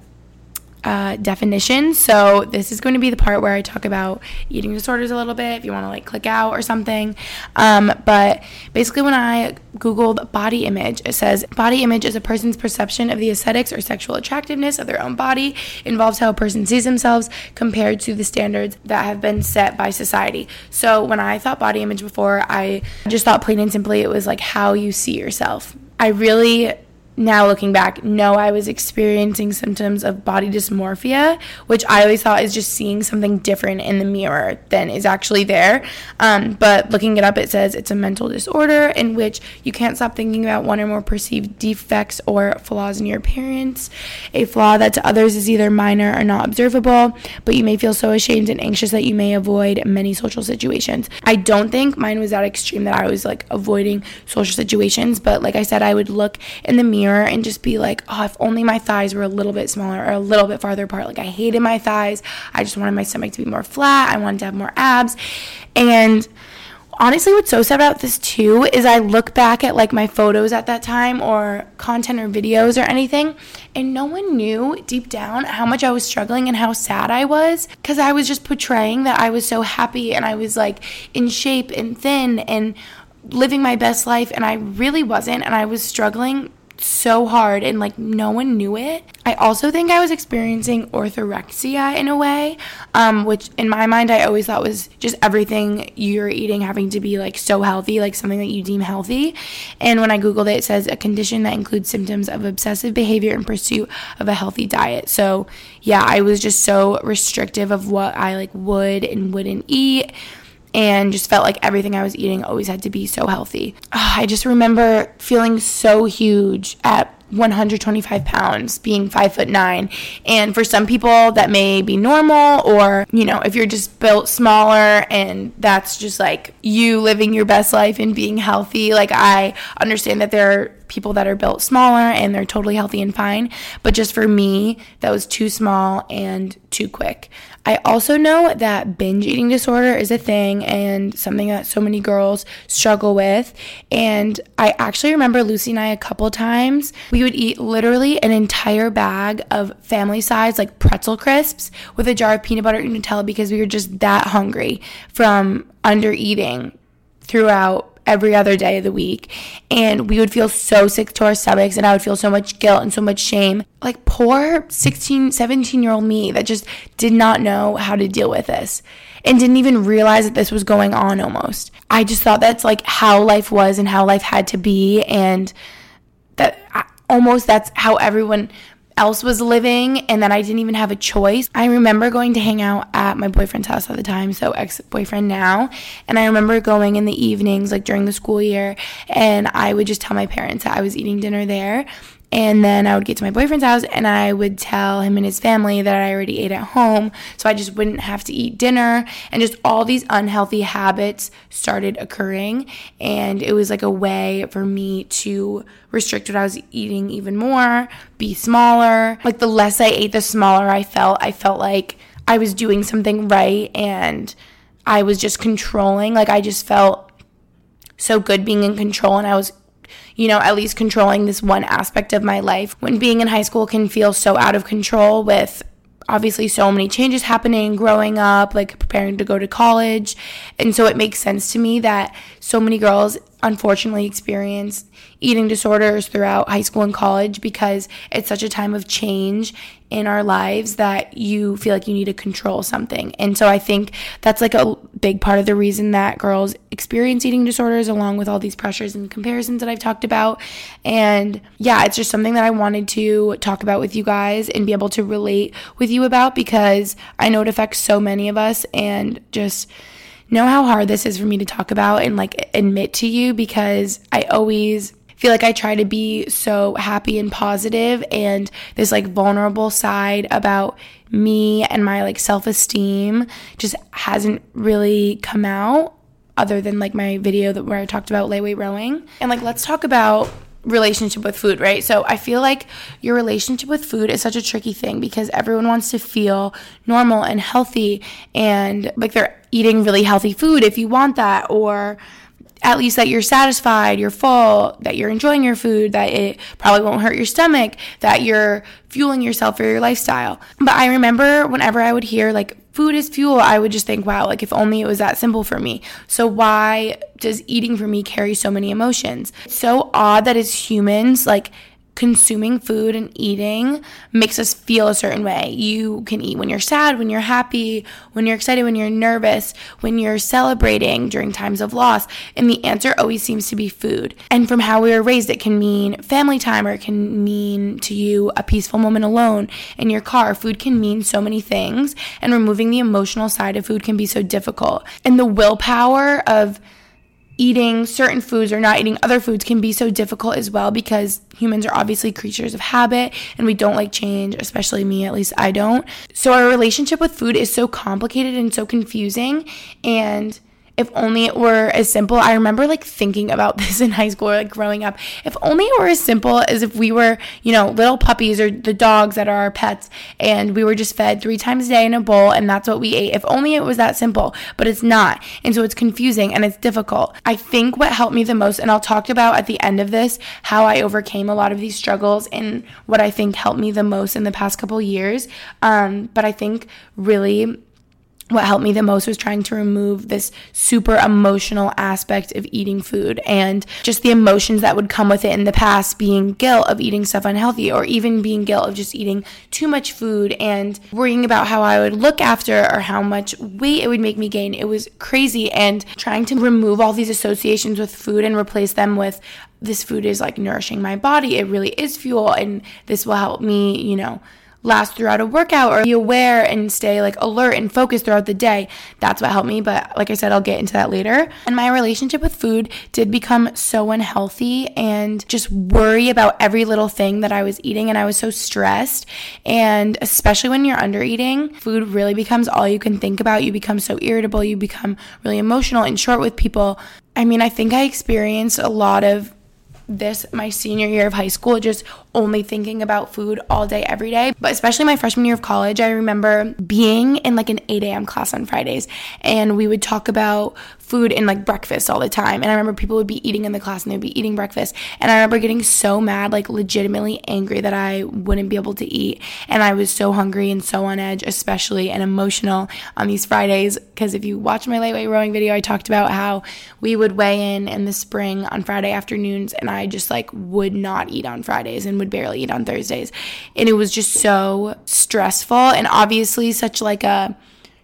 uh, definitions. So this is going to be the part where I talk about eating disorders a little bit. If you want to like click out or something, um, but basically, when I googled body image, it says body image is a person's perception of the aesthetics or sexual attractiveness of their own body. Involves how a person sees themselves compared to the standards that have been set by society. So when I thought body image before, I just thought plain and simply it was like how you see yourself. I really now looking back, know I was experiencing symptoms of body dysmorphia, which I always thought is just seeing something different in the mirror than is actually there. Um, but looking it up, it says it's a mental disorder in which you can't stop thinking about one or more perceived defects or flaws in your appearance. A flaw that to others is either minor or not observable, but you may feel so ashamed and anxious that you may avoid many social situations. I don't think mine was that extreme that I was like avoiding social situations, but like I said, I would look in the mirror mirror and just be like, oh, if only my thighs were a little bit smaller or a little bit farther apart. Like, I hated my thighs. I just wanted my stomach to be more flat. I wanted to have more abs. And honestly, what's so sad about this too is I look back at like my photos at that time or content or videos or anything, and no one knew deep down how much I was struggling and how sad I was because I was just portraying that I was so happy and I was like in shape and thin and living my best life, and I really wasn't, and I was struggling so hard and like no one knew it. I also think I was experiencing orthorexia in a way, um, which in my mind I always thought was just everything you're eating having to be like so healthy, like something that you deem healthy. And when I Googled it, it says a condition that includes symptoms of obsessive behavior in pursuit of a healthy diet. So yeah, I was just so restrictive of what I like would and wouldn't eat and just felt like everything I was eating always had to be so healthy. Ah, I just remember feeling so huge at 125 pounds, being five foot nine. And for some people, that may be normal, or, you know, if you're just built smaller and that's just like you living your best life and being healthy. Like, I understand that there people that are built smaller and they're totally healthy and fine. But just for me, that was too small and too quick. I also know that binge eating disorder is a thing and something that so many girls struggle with. And I actually remember Lucy and I a couple times, we would eat literally an entire bag of family size, like pretzel crisps, with a jar of peanut butter and Nutella because we were just that hungry from under eating throughout every other day of the week. And we would feel so sick to our stomachs, and I would feel so much guilt and so much shame. Like poor 16, 17 year old me that just did not know how to deal with this and didn't even realize that this was going on almost. I just thought that's like how life was and how life had to be. And that I, almost that's how everyone else was living and that I didn't even have a choice. I remember going to hang out at my boyfriend's house at the time, so ex-boyfriend now, and I remember going in the evenings like during the school year and I would just tell my parents that I was eating dinner there and then I would get to my boyfriend's house and I would tell him and his family that I already ate at home. So I just wouldn't have to eat dinner. And just all these unhealthy habits started occurring. And it was like a way for me to restrict what I was eating even more, be smaller. Like the less I ate, the smaller I felt. I felt like I was doing something right and I was just controlling. Like I just felt so good being in control and I was you know, at least controlling this one aspect of my life. When being in high school can feel so out of control with obviously so many changes happening growing up, like preparing to go to college. And so it makes sense to me that so many girls unfortunately experience eating disorders throughout high school and college because it's such a time of change in our lives that you feel like you need to control something. And so I think that's like a big part of the reason that girls experience eating disorders along with all these pressures and comparisons that I've talked about. And yeah, it's just something that I wanted to talk about with you guys and be able to relate with you about because I know it affects so many of us and just know how hard this is for me to talk about and like admit to you because I always feel like I try to be so happy and positive and this like vulnerable side about me and my like self-esteem just hasn't really come out other than like my video that where I talked about lightweight rowing. And like let's talk about relationship with food, right? So I feel like your relationship with food is such a tricky thing because everyone wants to feel normal and healthy and like they're eating really healthy food if you want that or at least that you're satisfied, you're full, that you're enjoying your food, that it probably won't hurt your stomach, that you're fueling yourself for your lifestyle. But I remember whenever I would hear like food is fuel, I would just think, wow, like if only it was that simple for me. So why does eating for me carry so many emotions? It's so odd that as humans, like consuming food and eating makes us feel a certain way. You can eat when you're sad, when you're happy, when you're excited, when you're nervous, when you're celebrating during times of loss. And the answer always seems to be food. And from how we were raised, it can mean family time or it can mean to you a peaceful moment alone in your car. Food can mean so many things, and removing the emotional side of food can be so difficult. And the willpower of eating certain foods or not eating other foods can be so difficult as well because humans are obviously creatures of habit and we don't like change, especially me, at least I don't. So our relationship with food is so complicated and so confusing and if only it were as simple. I remember like thinking about <laughs> this in high school or like growing up. If only it were as simple as if we were, you know, little puppies or the dogs that are our pets and we were just fed three times a day in a bowl and that's what we ate. If only it was that simple, but it's not. And so it's confusing and it's difficult. I think what helped me the most, and I'll talk about at the end of this how I overcame a lot of these struggles and what I think helped me the most in the past couple years. Um, but I think really what helped me the most was trying to remove this super emotional aspect of eating food and just the emotions that would come with it in the past being guilt of eating stuff unhealthy or even being guilt of just eating too much food and worrying about how I would look after or how much weight it would make me gain. It was crazy and trying to remove all these associations with food and replace them with this food is like nourishing my body. It really is fuel and this will help me, you know, last throughout a workout or be aware and stay like alert and focused throughout the day. That's what helped me. But like I said, I'll get into that later. And my relationship with food did become so unhealthy and just worry about every little thing that I was eating. And I was so stressed. And especially when you're under eating, food really becomes all you can think about. You become so irritable. You become really emotional and short with people. I mean, I think I experienced a lot of this my senior year of high school just only thinking about food all day, every day. But especially my freshman year of college, I remember being in like an 8 a.m. class on Fridays and we would talk about food and like breakfast all the time. And I remember people would be eating in the class and they'd be eating breakfast. And I remember getting so mad, like legitimately angry that I wouldn't be able to eat. And I was so hungry and so on edge, especially and emotional on these Fridays. Because if you watch my lightweight rowing video, I talked about how we would weigh in in the spring on Friday afternoons and I just like would not eat on Fridays and would barely eat on Thursdays. And it was just so stressful and obviously such like a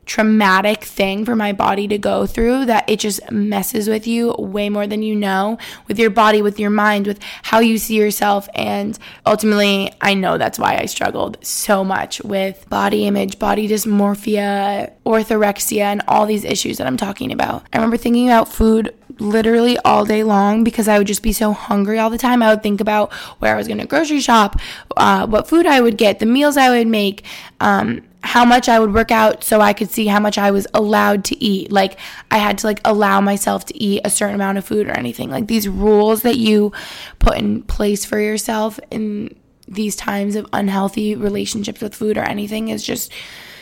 traumatic thing for my body to go through that it just messes with you way more than you know with your body, with your mind, with how you see yourself. And ultimately, I know that's why I struggled so much with body image, body dysmorphia, orthorexia, and all these issues that I'm talking about. I remember thinking about food literally all day long because I would just be so hungry all the time. I would think about where I was going to grocery shop, uh, what food I would get, the meals I would make. Um, how much I would work out so I could see how much I was allowed to eat. Like I had to like allow myself to eat a certain amount of food or anything. Like these rules that you put in place for yourself in these times of unhealthy relationships with food or anything is just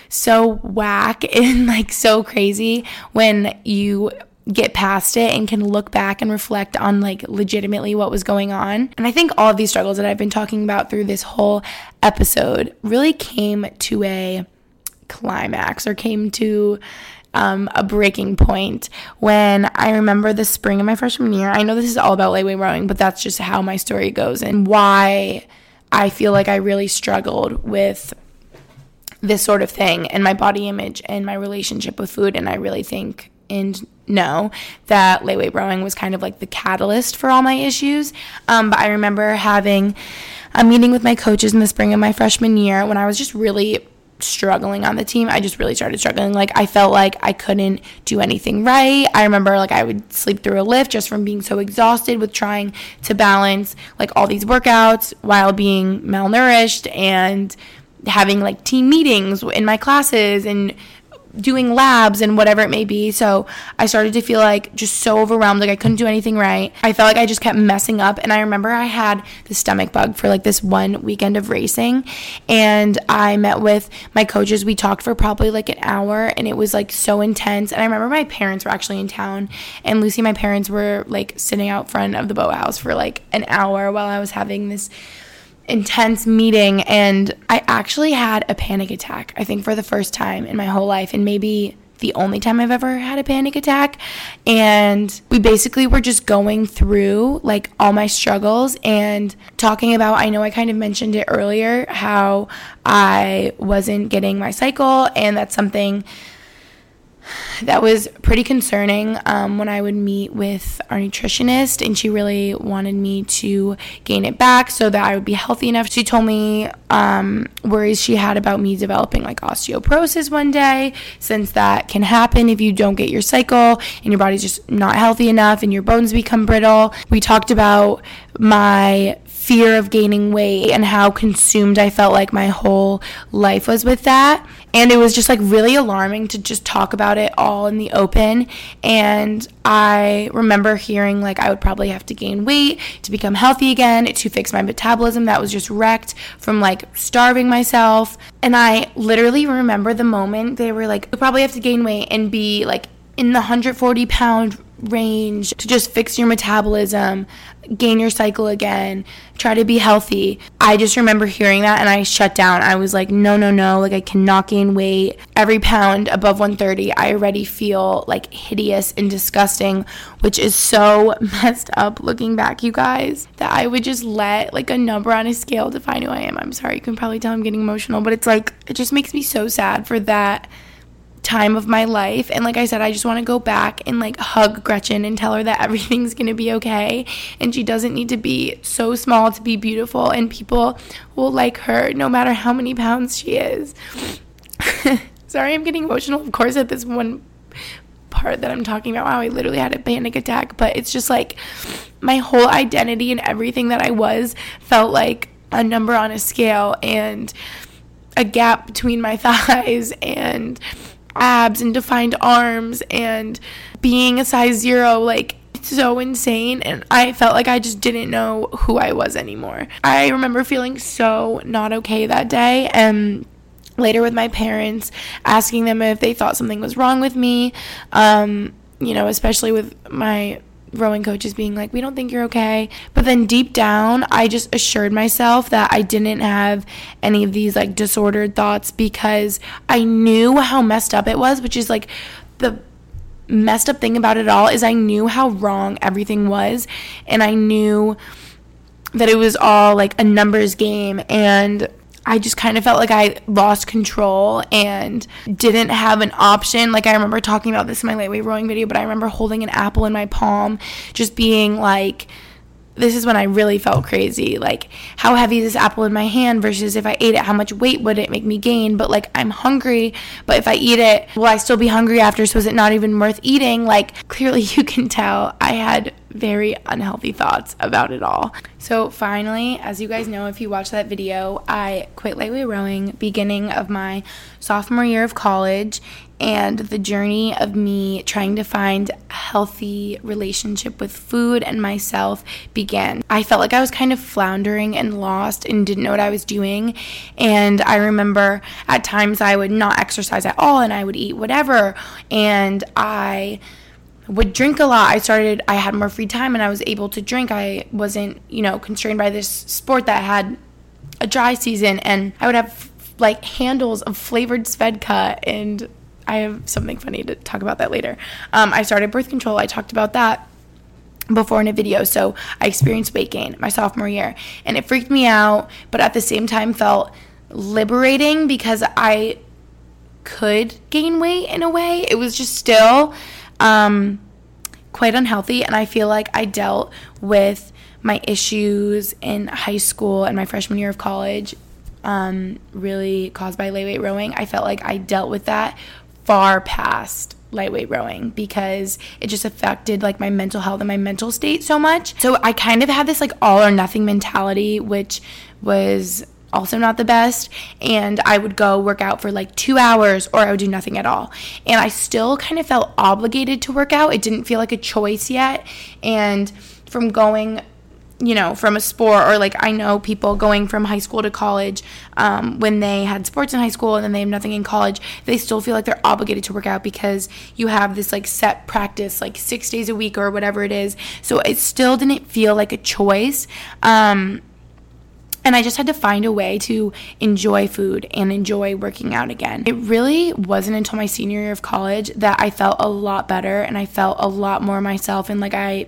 so whack <laughs> and like so crazy when you get past it and can look back and reflect on like legitimately what was going on. And I think all of these struggles that I've been talking about through this whole episode really came to a climax or came to um, a breaking point when I remember the spring of my freshman year. I know this is all about lightweight rowing, but that's just how my story goes and why I feel like I really struggled with this sort of thing and my body image and my relationship with food. And I really think and know that lightweight rowing was kind of like the catalyst for all my issues. Um, but I remember having a meeting with my coaches in the spring of my freshman year when I was just really struggling on the team. I just really started struggling. Like I felt like I couldn't do anything right. I remember like I would sleep through a lift just from being so exhausted with trying to balance like all these workouts while being malnourished and having like team meetings in my classes and doing labs and whatever it may be. So I started to feel like just so overwhelmed, like I couldn't do anything right. I felt like I just kept messing up. And I remember I had the stomach bug for like this one weekend of racing. And I met with my coaches. We talked for probably like an hour and it was like so intense. And I remember my parents were actually in town. And Lucy my parents were like sitting out front of the boathouse for like an hour while I was having this intense meeting and I actually had a panic attack, I think for the first time in my whole life and maybe the only time I've ever had a panic attack. And we basically were just going through like all my struggles and talking about, I know I kind of mentioned it earlier, how I wasn't getting my cycle, and that's something that was pretty concerning um, when I would meet with our nutritionist, and she really wanted me to gain it back so that I would be healthy enough. She told me um, worries she had about me developing like osteoporosis one day, since that can happen if you don't get your cycle and your body's just not healthy enough and your bones become brittle. We talked about my fear of gaining weight and how consumed I felt like my whole life was with that. And it was just like really alarming to just talk about it all in the open. And I remember hearing like I would probably have to gain weight to become healthy again, to fix my metabolism that was just wrecked from like starving myself. And I literally remember the moment they were like, you probably have to gain weight and be like in the 140 pound range to just fix your metabolism, gain your cycle again, try to be healthy. I just remember hearing that and I shut down. I was like, no, no, no, like I cannot gain weight. Every pound above 130, I already feel like hideous and disgusting, which is so <laughs> messed up looking back, you guys, that I would just let like a number on a scale define who I am. I'm sorry, you can probably tell I'm getting emotional, but it's like, it just makes me so sad for that time of my life. And like I said, I just want to go back and like hug Gretchen and tell her that <laughs> everything's going to be okay. And she doesn't need to be so small to be beautiful. And people will like her no matter how many pounds she is. <laughs> Sorry, I'm getting emotional, of course, at this one part that I'm talking about. Wow, I literally had a panic attack. But it's just like my whole identity and everything that I was felt like a number on a scale and a gap between my <laughs> thighs and abs and defined arms and being a size zero, like so insane. And I felt like I just didn't know who I was anymore. I remember feeling so not okay that day. And later with my parents, asking them if they thought something was wrong with me. Um, you know, especially with my rowing coaches being like, we don't think you're okay. But then deep down, I just assured myself that I didn't have any of these like disordered thoughts because I knew how messed up it was, which is like the messed up thing about it all is I knew how wrong everything was and I knew that it was all like a numbers game and I just kind of felt like I lost control and didn't have an option. Like I remember talking about this in my lightweight rowing video, but I remember holding an apple in my palm, just being like, this is when I really felt crazy. Like, how heavy is this apple in my hand versus if I ate it, how much weight would it make me gain? But like, I'm hungry, but if I eat it, will I still be hungry after? So is it not even worth eating? Like, <laughs> clearly you can tell I had very unhealthy thoughts about it all. So finally, as you guys know, if you watch that video, I quit lightweight rowing beginning of my sophomore year of college and the journey of me trying to find a healthy relationship with food and myself began. I felt like I was kind of floundering and lost and didn't know what I was doing. And I remember at times I would not exercise at all and I would eat whatever. And I would drink a lot. I started, I had more free time and I was able to drink. I wasn't, you know, constrained by this sport that had a dry season and I would have like handles of flavored Svedka and I have something funny to talk about that later. Um, I started birth control. I talked about that before in a video. So I experienced weight gain my sophomore year and it freaked me out, but at the same time felt liberating because I could gain weight in a way. It was just still um, quite unhealthy. And I feel like I dealt with my issues in high school and my freshman year of college, um, really caused by lightweight rowing. I felt like I dealt with that far past lightweight rowing because it just affected like my mental health and my mental state so much. So I kind of had this like all or nothing mentality, which was also not the best. And I would go work out for like two hours or I would do nothing at all. And I still kind of felt obligated to work out. It didn't feel like a choice yet. And from going you know, from a sport, or like I know people going from high school to college um, when they had sports in high school and then they have nothing in college, they still feel like they're obligated to work out because you have this like set practice, like six days a week or whatever it is. So it still didn't feel like a choice. Um, and I just had to find a way to enjoy food and enjoy working out again. It really wasn't until my senior year of college that I felt a lot better and I felt a lot more myself and like I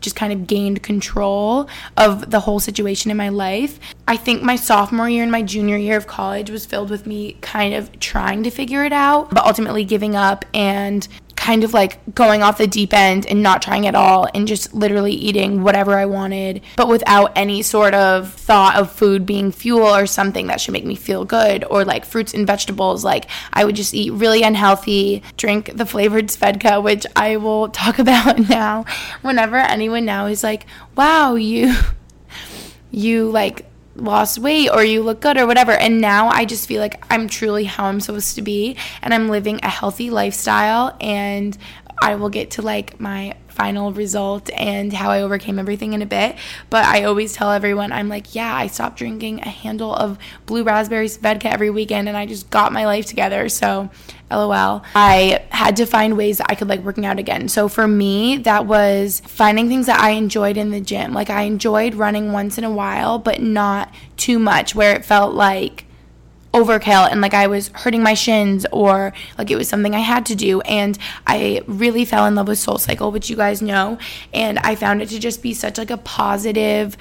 just kind of gained control of the whole situation in my life. I think my sophomore year and my junior year of college was filled with me kind of trying to figure it out, but ultimately giving up and kind of like going off the deep end and not trying at all and just literally eating whatever I wanted, but without any sort of thought of food being fuel or something that should make me feel good or like fruits and vegetables. Like I would just eat really unhealthy, drink the flavored Svedka, which I will <laughs> talk about now. Whenever anyone now is like, wow, you, you like lost weight or you look good or whatever. And now I just feel like I'm truly how I'm supposed to be and I'm living a healthy lifestyle and I will get to like my final result and how I overcame everything in a bit. But I always tell everyone, I'm like, yeah, I stopped drinking a handle of blue raspberries vodka every weekend and I just got my life together. So, lol. I had to find ways that I could like working out again. So for me, that was finding things that I enjoyed in the gym. Like I enjoyed running once in a while, but not too much where it felt like overkill and like I was hurting my shins or like it was something I had to do. And I really fell in love with Soul Cycle, which you guys know. And I found it to just be such like a positive,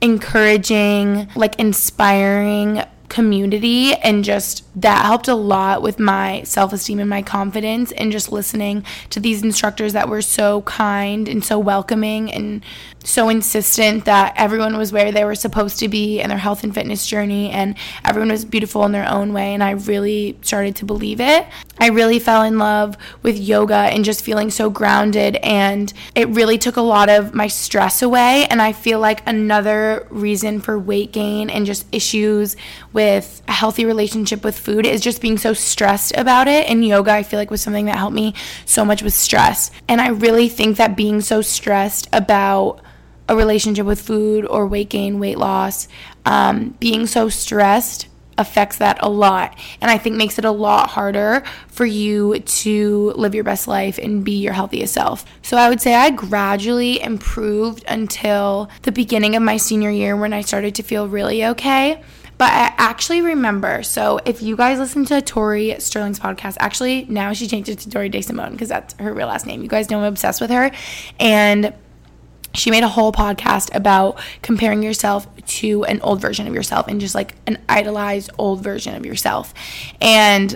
encouraging, like inspiring community and just that helped a lot with my self-esteem and my confidence and just listening to these instructors that were so kind and so welcoming and so insistent that everyone was where they were supposed to be in their health and fitness journey and everyone was beautiful in their own way and I really started to believe it. I really fell in love with yoga and just feeling so grounded and it really took a lot of my stress away and I feel like another reason for weight gain and just issues with with a healthy relationship with food is just being so stressed about it. And yoga, I feel like, was something that helped me so much with stress. And I really think that being so stressed about a relationship with food or weight gain, weight loss, um, being so stressed affects that a lot and i think makes it a lot harder for you to live your best life and be your healthiest self so i would say i gradually improved until the beginning of my senior year when i started to feel really okay but I actually remember. So if you guys listen to Tori Sterling's podcast, actually now she changed it to Tori DeSimone because that's her real last name. You guys know I'm obsessed with her, and she made a whole podcast about comparing yourself to an old version of yourself and just like an idolized old version of yourself. And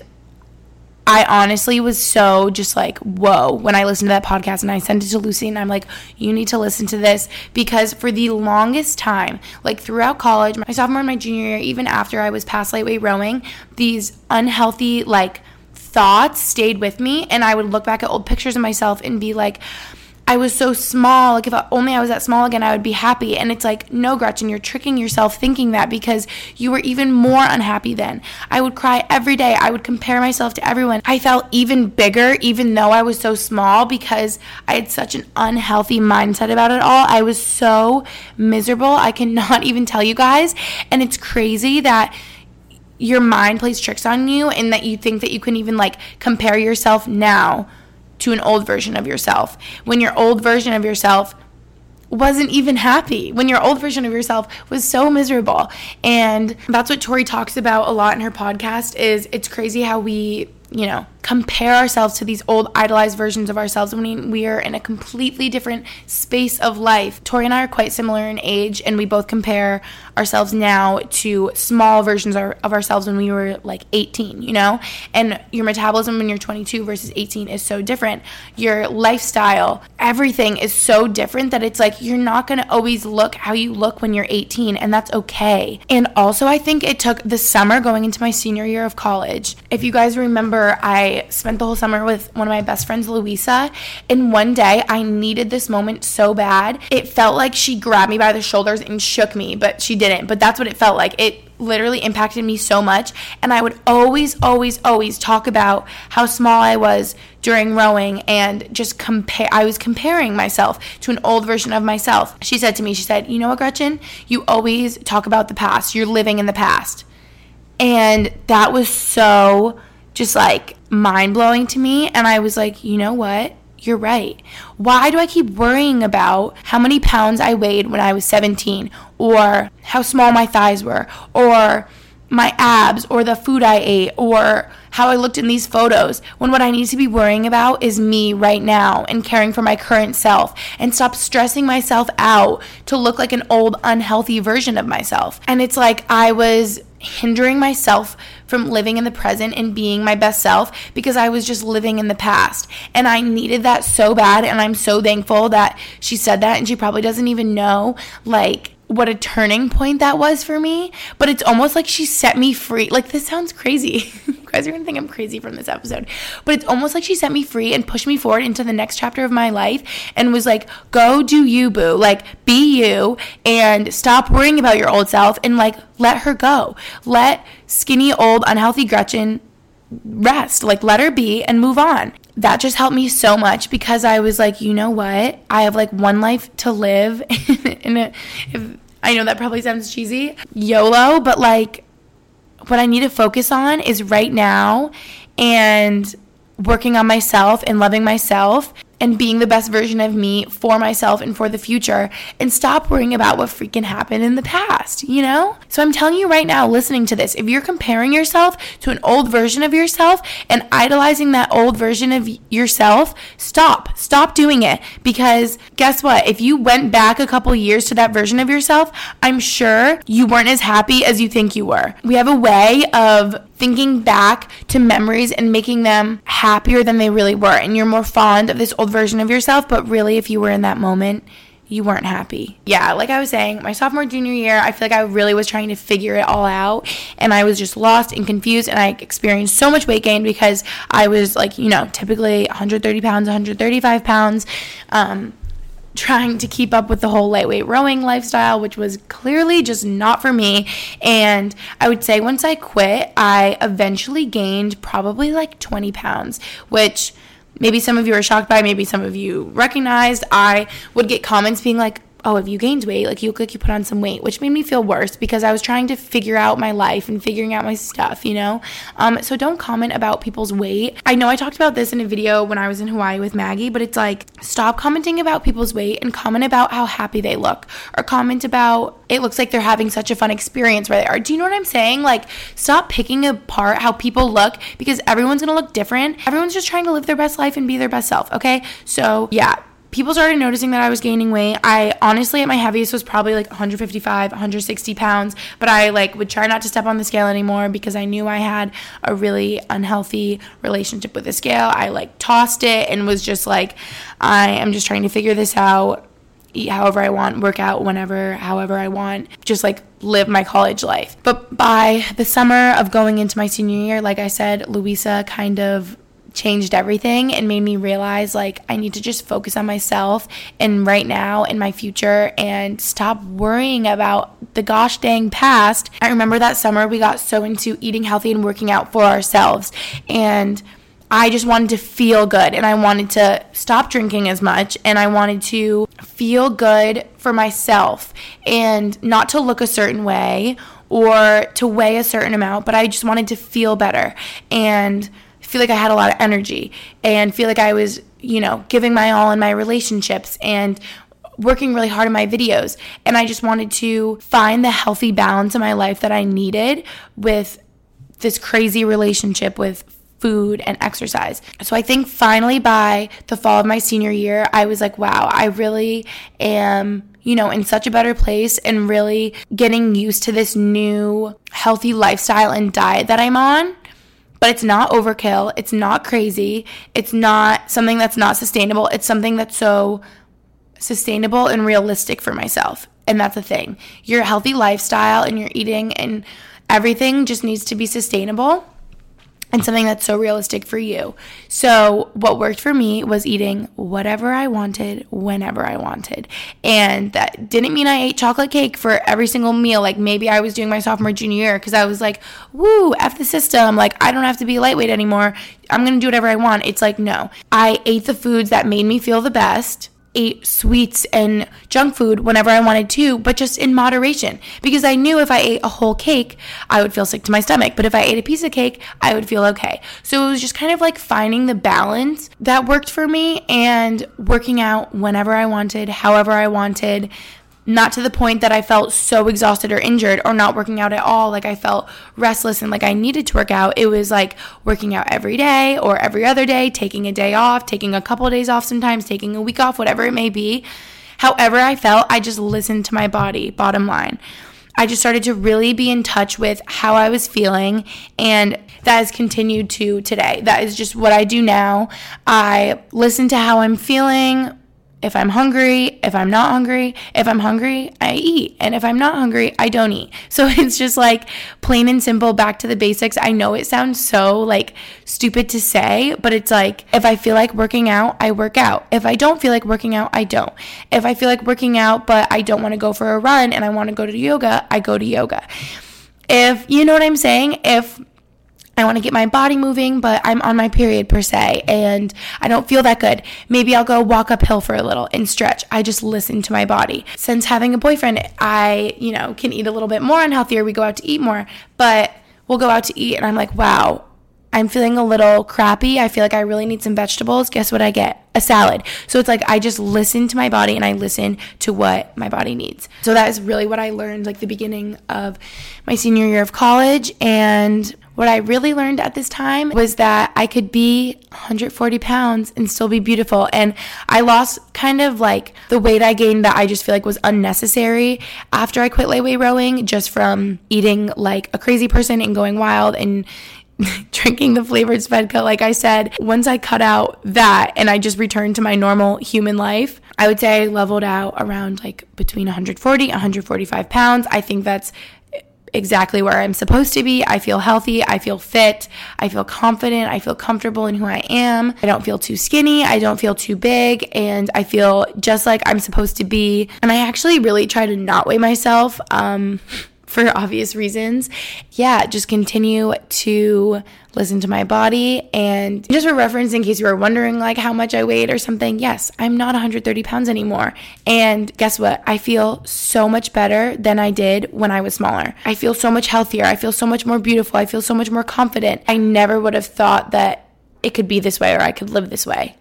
I honestly was so just like, whoa, when I listened to that podcast and I sent it to Lucy and I'm like, you need to listen to this. Because for the longest time, like throughout college, my sophomore and my junior year, even after I was past lightweight rowing, these unhealthy, like, thoughts stayed with me. And I would look back at old pictures of myself and be like, I was so small. Like, if only I was that small again, I would be happy. And it's like, no, Gretchen, you're tricking yourself thinking that because you were even more unhappy then. I would cry every day. I would compare myself to everyone. I felt even bigger, even though I was so small, because I had such an unhealthy mindset about it all. I was so miserable. I cannot <laughs> even tell you guys. And it's crazy that your mind plays tricks on you and that you think that you can even like compare yourself now to an old version of yourself. When your old version of yourself wasn't even happy. When your old version of yourself was so miserable. And that's what tori talks about a lot in her podcast is it's crazy how we you know compare ourselves to these old idolized versions of ourselves when we are in a completely different space of life. Tori and I are quite similar in age, and we both compare ourselves now to small versions of ourselves when we were like 18, you know? And your metabolism when you're 22 versus 18 is so different. Your lifestyle, everything is so different that it's like you're not gonna always look how you look when you're 18, and that's okay. And also, I think it took the summer going into my senior year of college. If you guys remember, I spent the whole summer with one of my best friends, Louisa. And one day I needed this moment so bad. It felt like she grabbed me by the shoulders and shook me, but she didn't. But that's what it felt like. It literally impacted me so much. And I would always, always, always talk about how small I was during rowing and just compare. I was comparing myself to an old version of myself. She said to me, she said, You know what, Gretchen? You always talk about the past. You're living in the past. And that was so just like mind blowing to me. And I was like, you know what? You're right. Why do I keep worrying about how many pounds I weighed when I was 17 or how small my thighs were or my abs or the food I ate or how I looked in these photos when what I need to be worrying about is me right now and caring for my current self and stop stressing myself out to look like an old unhealthy version of myself. And it's like I was hindering myself from living in the present and being my best self because I was just living in the past. And I needed that so bad. And I'm so thankful that she said that. And she probably doesn't even know, like, what a turning point that was for me, but it's almost like she set me free. Like, this sounds crazy. <laughs> you guys are gonna think I'm crazy from this episode, but it's almost like she set me free and pushed me forward into the next chapter of my life and was like, go do you, boo. Like, be you and stop worrying about your old self and like let her go. Let skinny, old, unhealthy Gretchen rest. Like, let her be and move on that just helped me so much because I was like, you know what? I have like one life to live. <laughs> and if, I know that probably sounds cheesy, YOLO, but like what I need to focus on is right now and working on myself and loving myself and being the best version of me for myself and for the future and stop worrying about what freaking happened in the past, you know? So I'm telling you right now, listening to this, if you're comparing yourself to an old version of yourself and idolizing that old version of yourself, stop. Stop doing it because guess what? If you went back a couple years to that version of yourself, I'm sure you weren't as happy as you think you were. We have a way of thinking back to memories and making them happier than they really were. And you're more fond of this old version of yourself, but really, if you were in that moment, you weren't happy. Yeah, like I was saying, my sophomore, junior year, I feel like I really was trying to figure it all out and I was just lost and confused and I experienced so much weight gain because I was like, you know, typically 130 pounds, 135 pounds. Um, trying to keep up with the whole lightweight rowing lifestyle, which was clearly just not for me. And I would say once I quit, I eventually gained probably like 20 pounds, which maybe some of you are shocked by, maybe some of you recognized. I would get comments being like, oh, have you gained weight? Like you look like you put on some weight, which made me feel worse because I was trying to figure out my life and figuring out my stuff, you know? Um, so don't comment about people's weight. I know I talked about this in a video when I was in Hawaii with Maggie, but it's like stop commenting about people's weight and comment about how happy they look or comment about it looks like they're having such a fun experience where they are. Do you know what I'm saying? Like stop picking apart how people look because everyone's gonna look different. Everyone's just trying to live their best life and be their best self, okay? So yeah, people started noticing that I was gaining weight. I honestly, at my heaviest, was probably like 155, 160 pounds, but I like would try not to step on the scale anymore because I knew I had a really unhealthy relationship with the scale. I like tossed it and was just like, I am just trying to figure this out. Eat however I want, work out whenever, however I want, just like live my college life. But by the summer of going into my senior year, like I said, Louisa kind of changed everything and made me realize like I need to just focus on myself and right now in my future and stop worrying about the gosh dang past. I remember that summer we got so into eating healthy and working out for ourselves and I just wanted to feel good and I wanted to stop drinking as much and I wanted to feel good for myself and not to look a certain way or to weigh a certain amount, but I just wanted to feel better. And feel like I had a lot of energy and feel like I was, you know, giving my all in my relationships and working really hard in my videos. And I just wanted to find the healthy balance in my life that I needed with this crazy relationship with food and exercise. So I think finally by the fall of my senior year, I was like, wow, I really am, you know, in such a better place and really getting used to this new healthy lifestyle and diet that I'm on but it's not overkill. It's not crazy. It's not something that's not sustainable. It's something that's so sustainable and realistic for myself. And that's the thing. Your healthy lifestyle and your eating and everything just needs to be sustainable and something that's so realistic for you. So, what worked for me was eating whatever I wanted whenever I wanted. And that didn't mean I ate chocolate cake for every single meal. Like maybe I was doing my sophomore, junior year because I was like, woo, F the system. Like, I don't have to be lightweight anymore. I'm going to do whatever I want. It's like, no. I ate the foods that made me feel the best ate sweets and junk food whenever I wanted to, but just in moderation. Because I knew if I ate a whole cake, I would feel sick to my stomach. But if I ate a piece of cake, I would feel okay. So it was just kind of like finding the balance that worked for me and working out whenever I wanted, however I wanted, not to the point that I felt so exhausted or injured or not working out at all. Like I felt restless and like I needed to work out. It was like working out every day or every other day, taking a day off, taking a couple of days off sometimes, taking a week off, whatever it may be. However, I felt, I just listened to my body, bottom line. I just started to really be in touch with how I was feeling, and that has continued to today. That is just what I do now. I listen to how I'm feeling, if I'm hungry, if I'm not hungry, if I'm hungry, I eat. And if I'm not hungry, I don't eat. <laughs> So it's just like plain and simple, back to the basics. I know it sounds so like stupid to say, but it's like if I feel like working out, I work out. If I don't feel like working out, I don't. If I feel like working out, but I don't want to go for a run and I want to go to yoga, I go to yoga. If you know what I'm saying, if I want to get my body moving, but I'm on my period per se, and I don't feel that good. Maybe I'll go walk uphill for a little and stretch. I just listen to my body. Since having a boyfriend, I, you know, can eat a little bit more unhealthier. We go out to eat more, but we'll go out to eat, and I'm like, wow, I'm feeling a little crappy. I feel like I really need some vegetables. Guess what I get? A salad. So it's like I just listen to my body and I listen to what my body needs. So that is really what I learned like the beginning of my senior year of college and what I really learned at this time was that I could be 140 pounds and still be beautiful. And I lost kind of like the weight I gained that I just feel like was unnecessary after I quit lightweight rowing, just from eating like a crazy person and going wild and <laughs> drinking the flavored Svedka, like I said, once I cut out that and I just returned to my normal human life, I would say I leveled out around like between 140, 145 pounds. I think that's exactly where I'm supposed to be. I feel healthy. I feel fit. I feel confident. I feel comfortable in who I am. I don't feel too skinny. I don't feel too big. And I feel just like I'm supposed to be. And I actually really try to not weigh myself. Um, <laughs> for obvious reasons. Yeah, just continue to listen to my body. And just for reference, in case you were wondering like how much I weighed or something, yes, I'm not 130 pounds anymore. And guess what? I feel so much better than I did when I was smaller. I feel so much healthier. I feel so much more beautiful. I feel so much more confident. I never would have thought that it could be this way or I could live this way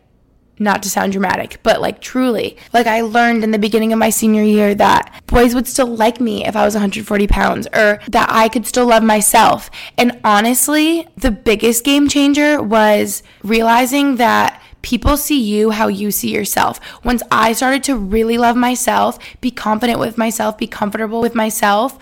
not to sound dramatic, but like truly. Like I learned in the beginning of my senior year that boys would still like me if I was 140 pounds or that I could still love myself. And honestly, the biggest game changer was realizing that people see you how you see yourself. Once I started to really love myself, be confident with myself, be comfortable with myself,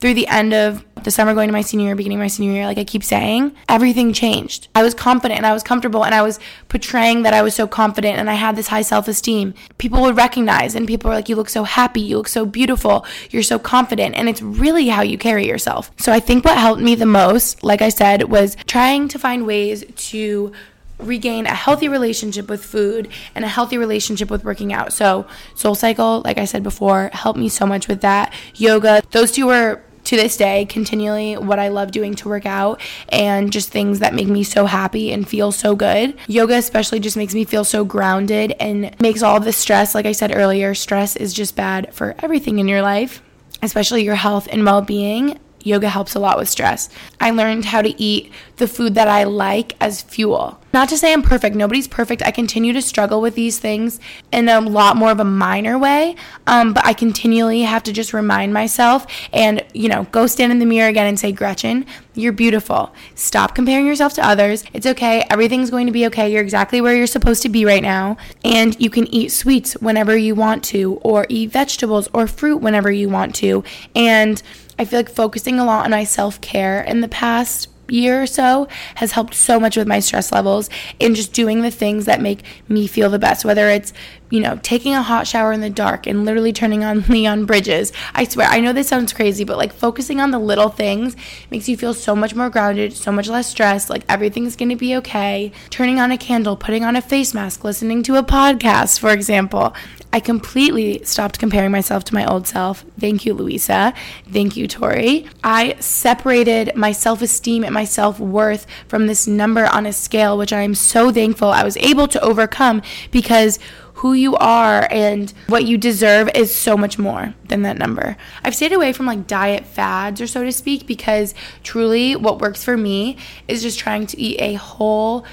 through the end of the summer going to my senior year, beginning of my senior year, like I keep saying, everything changed. I was confident and I was comfortable and I was portraying that I was so confident and I had this high self esteem. People would recognize and people were like, You look so happy, you look so beautiful, you're so confident. And it's really how you carry yourself. So I think what helped me the most, like I said, was trying to find ways to regain a healthy relationship with food and a healthy relationship with working out. So, Soul Cycle, like I said before, helped me so much with that. Yoga, those two were to this day continually what I love doing to work out and just things that make me so happy and feel so good. Yoga especially just makes me feel so grounded and makes all the stress, like I said earlier, stress is just bad for everything in your life, especially your health and well-being yoga helps a lot with stress. I learned how to eat the food that I like as fuel. Not to say I'm perfect, nobody's perfect. I continue to struggle with these things in a lot more of a minor way, um, but I continually have to just remind myself and, you know, go stand in the mirror again and say, Gretchen, you're beautiful. Stop comparing yourself to others. It's okay. Everything's going to be okay. You're exactly where you're supposed to be right now. And you can eat sweets whenever you want to, or eat vegetables or fruit whenever you want to. And I feel like focusing a lot on my self care in the past year or so has helped so much with my stress levels and just doing the things that make me feel the best whether it's you know taking a hot shower in the dark and literally turning on <laughs> Leon Bridges. I swear I know this sounds crazy but like focusing on the little things makes you feel so much more grounded so much less stressed like everything's to be okay. Turning on a candle putting on a face mask listening to a podcast for example I completely stopped comparing myself to my old self. Thank you, Louisa. Thank you, Tori. I separated my self esteem and my self worth from this number on a scale, which I am so thankful I was able to overcome because who you are and what you deserve is so much more than that number. I've stayed away from like diet fads or so to speak because truly what works for me is just trying to eat a whole,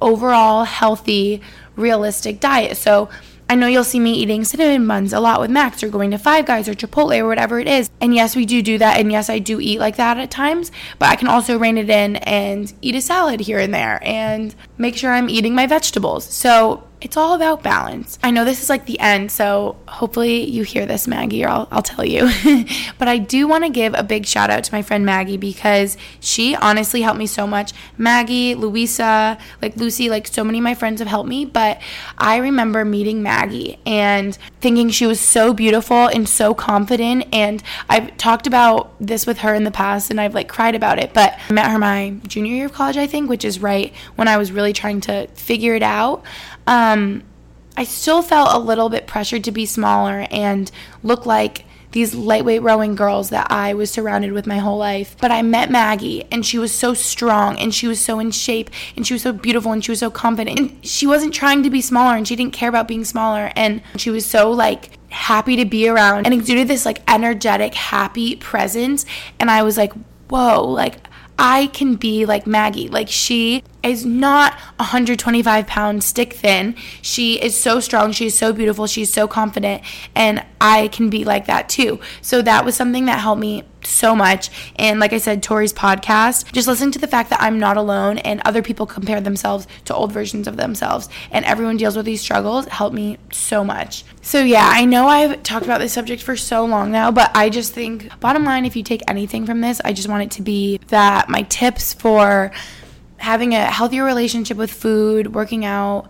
overall healthy, realistic diet. So I know you'll see me eating cinnamon buns a lot with Max or going to Five Guys or Chipotle or whatever it is. And yes, we do do that. And yes, I do eat like that at times. But I can also rein it in and eat a salad here and there and make sure I'm eating my vegetables. So it's all about balance. I know this is like the end, so hopefully you hear this, Maggie, or I'll, I'll tell you. <laughs> but I do want to give a big shout out to my friend Maggie because she honestly helped me so much. Maggie, Louisa, like Lucy, like so many of my friends have helped me. But I remember meeting Maggie and thinking she was so beautiful and so confident. And I've talked about this with her in the past and I've like cried about it. But I met her my junior year of college, I think, which is right when I was really trying to figure it out um, I still felt a little bit pressured to be smaller and look like these lightweight rowing girls that I was surrounded with my whole life. But I met Maggie and she was so strong and she was so in shape and she was so beautiful and she was so confident. And she wasn't trying to be smaller and she didn't care about being smaller and she was so like happy to be around and exuded this like energetic, happy presence. And I was like, whoa, like I can be like Maggie. Like she is not 125 pounds stick thin. She is so strong. She is so beautiful. She's so confident. And I can be like that too. So that was something that helped me so much. And like I said, Tori's podcast, just listening to the fact that I'm not alone and other people compare themselves to old versions of themselves and everyone deals with these struggles helped me so much. So yeah, I know I've talked about this subject for so long now, but I just think bottom line if you take anything from this, I just want it to be that my tips for having a healthier relationship with food, working out,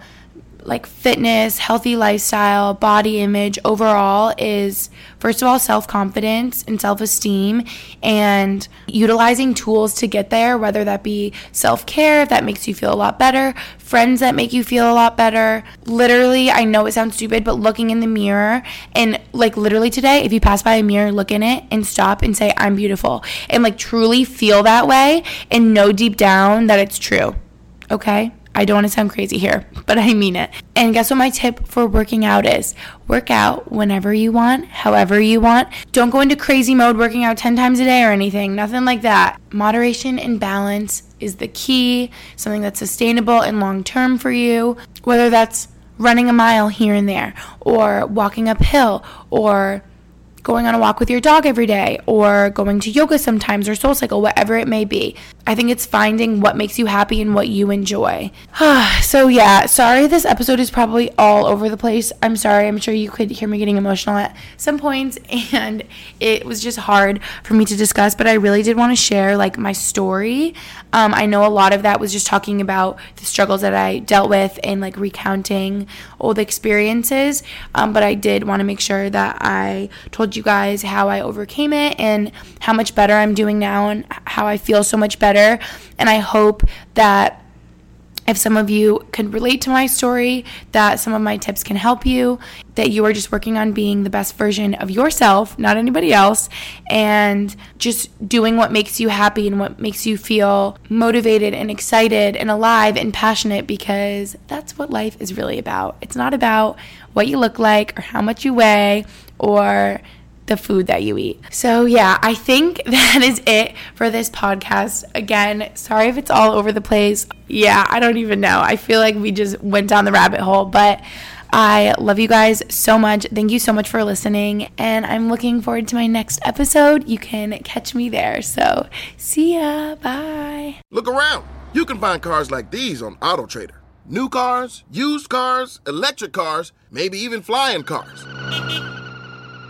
like fitness, healthy lifestyle, body image overall is first of all self confidence and self esteem and utilizing tools to get there, whether that be self care, that makes you feel a lot better, friends that make you feel a lot better. Literally, I know it sounds stupid, but looking in the mirror and like literally today, if you pass by a mirror, look in it and stop and say, I'm beautiful and like truly feel that way and know deep down that it's true. Okay? I don't want to sound crazy here, but I mean it. And guess what my tip for working out is? Work out whenever you want, however you want. Don't go into crazy mode working out 10 times a day or anything, nothing like that. Moderation and balance is the key, something that's sustainable and long term for you, whether that's running a mile here and there, or walking uphill, or going on a walk with your dog every day or going to yoga sometimes or SoulCycle, whatever it may be. I think it's finding what makes you happy and what you enjoy. <sighs> so, yeah, sorry this episode is probably all over the place. I'm sorry. I'm sure you could hear me getting emotional at some points, <laughs> and it was just hard for me to discuss, but I really did want to share like my story. Um, I know a lot of that was just talking about the struggles that I dealt with and like recounting old experiences, um, but I did want to make sure that I told you guys how I overcame it and how much better I'm doing now and how I feel so much better. And I hope that if some of you could relate to my story, that some of my tips can help you, that you are just working on being the best version of yourself, not anybody else, and just doing what makes you happy and what makes you feel motivated and excited and alive and passionate because that's what life is really about. It's not about what you look like or how much you weigh or the food that you eat. So, yeah, I think <laughs> that is it for this podcast. Again, sorry if it's all over the place. Yeah, I don't even know. I feel like we just went down the rabbit hole, but I love you guys so much. Thank you so much for listening, and I'm looking forward to my next episode. You can catch me there. So, see ya. Bye. Look around. You can find cars like these on AutoTrader. New cars, used cars, electric cars, maybe even flying cars.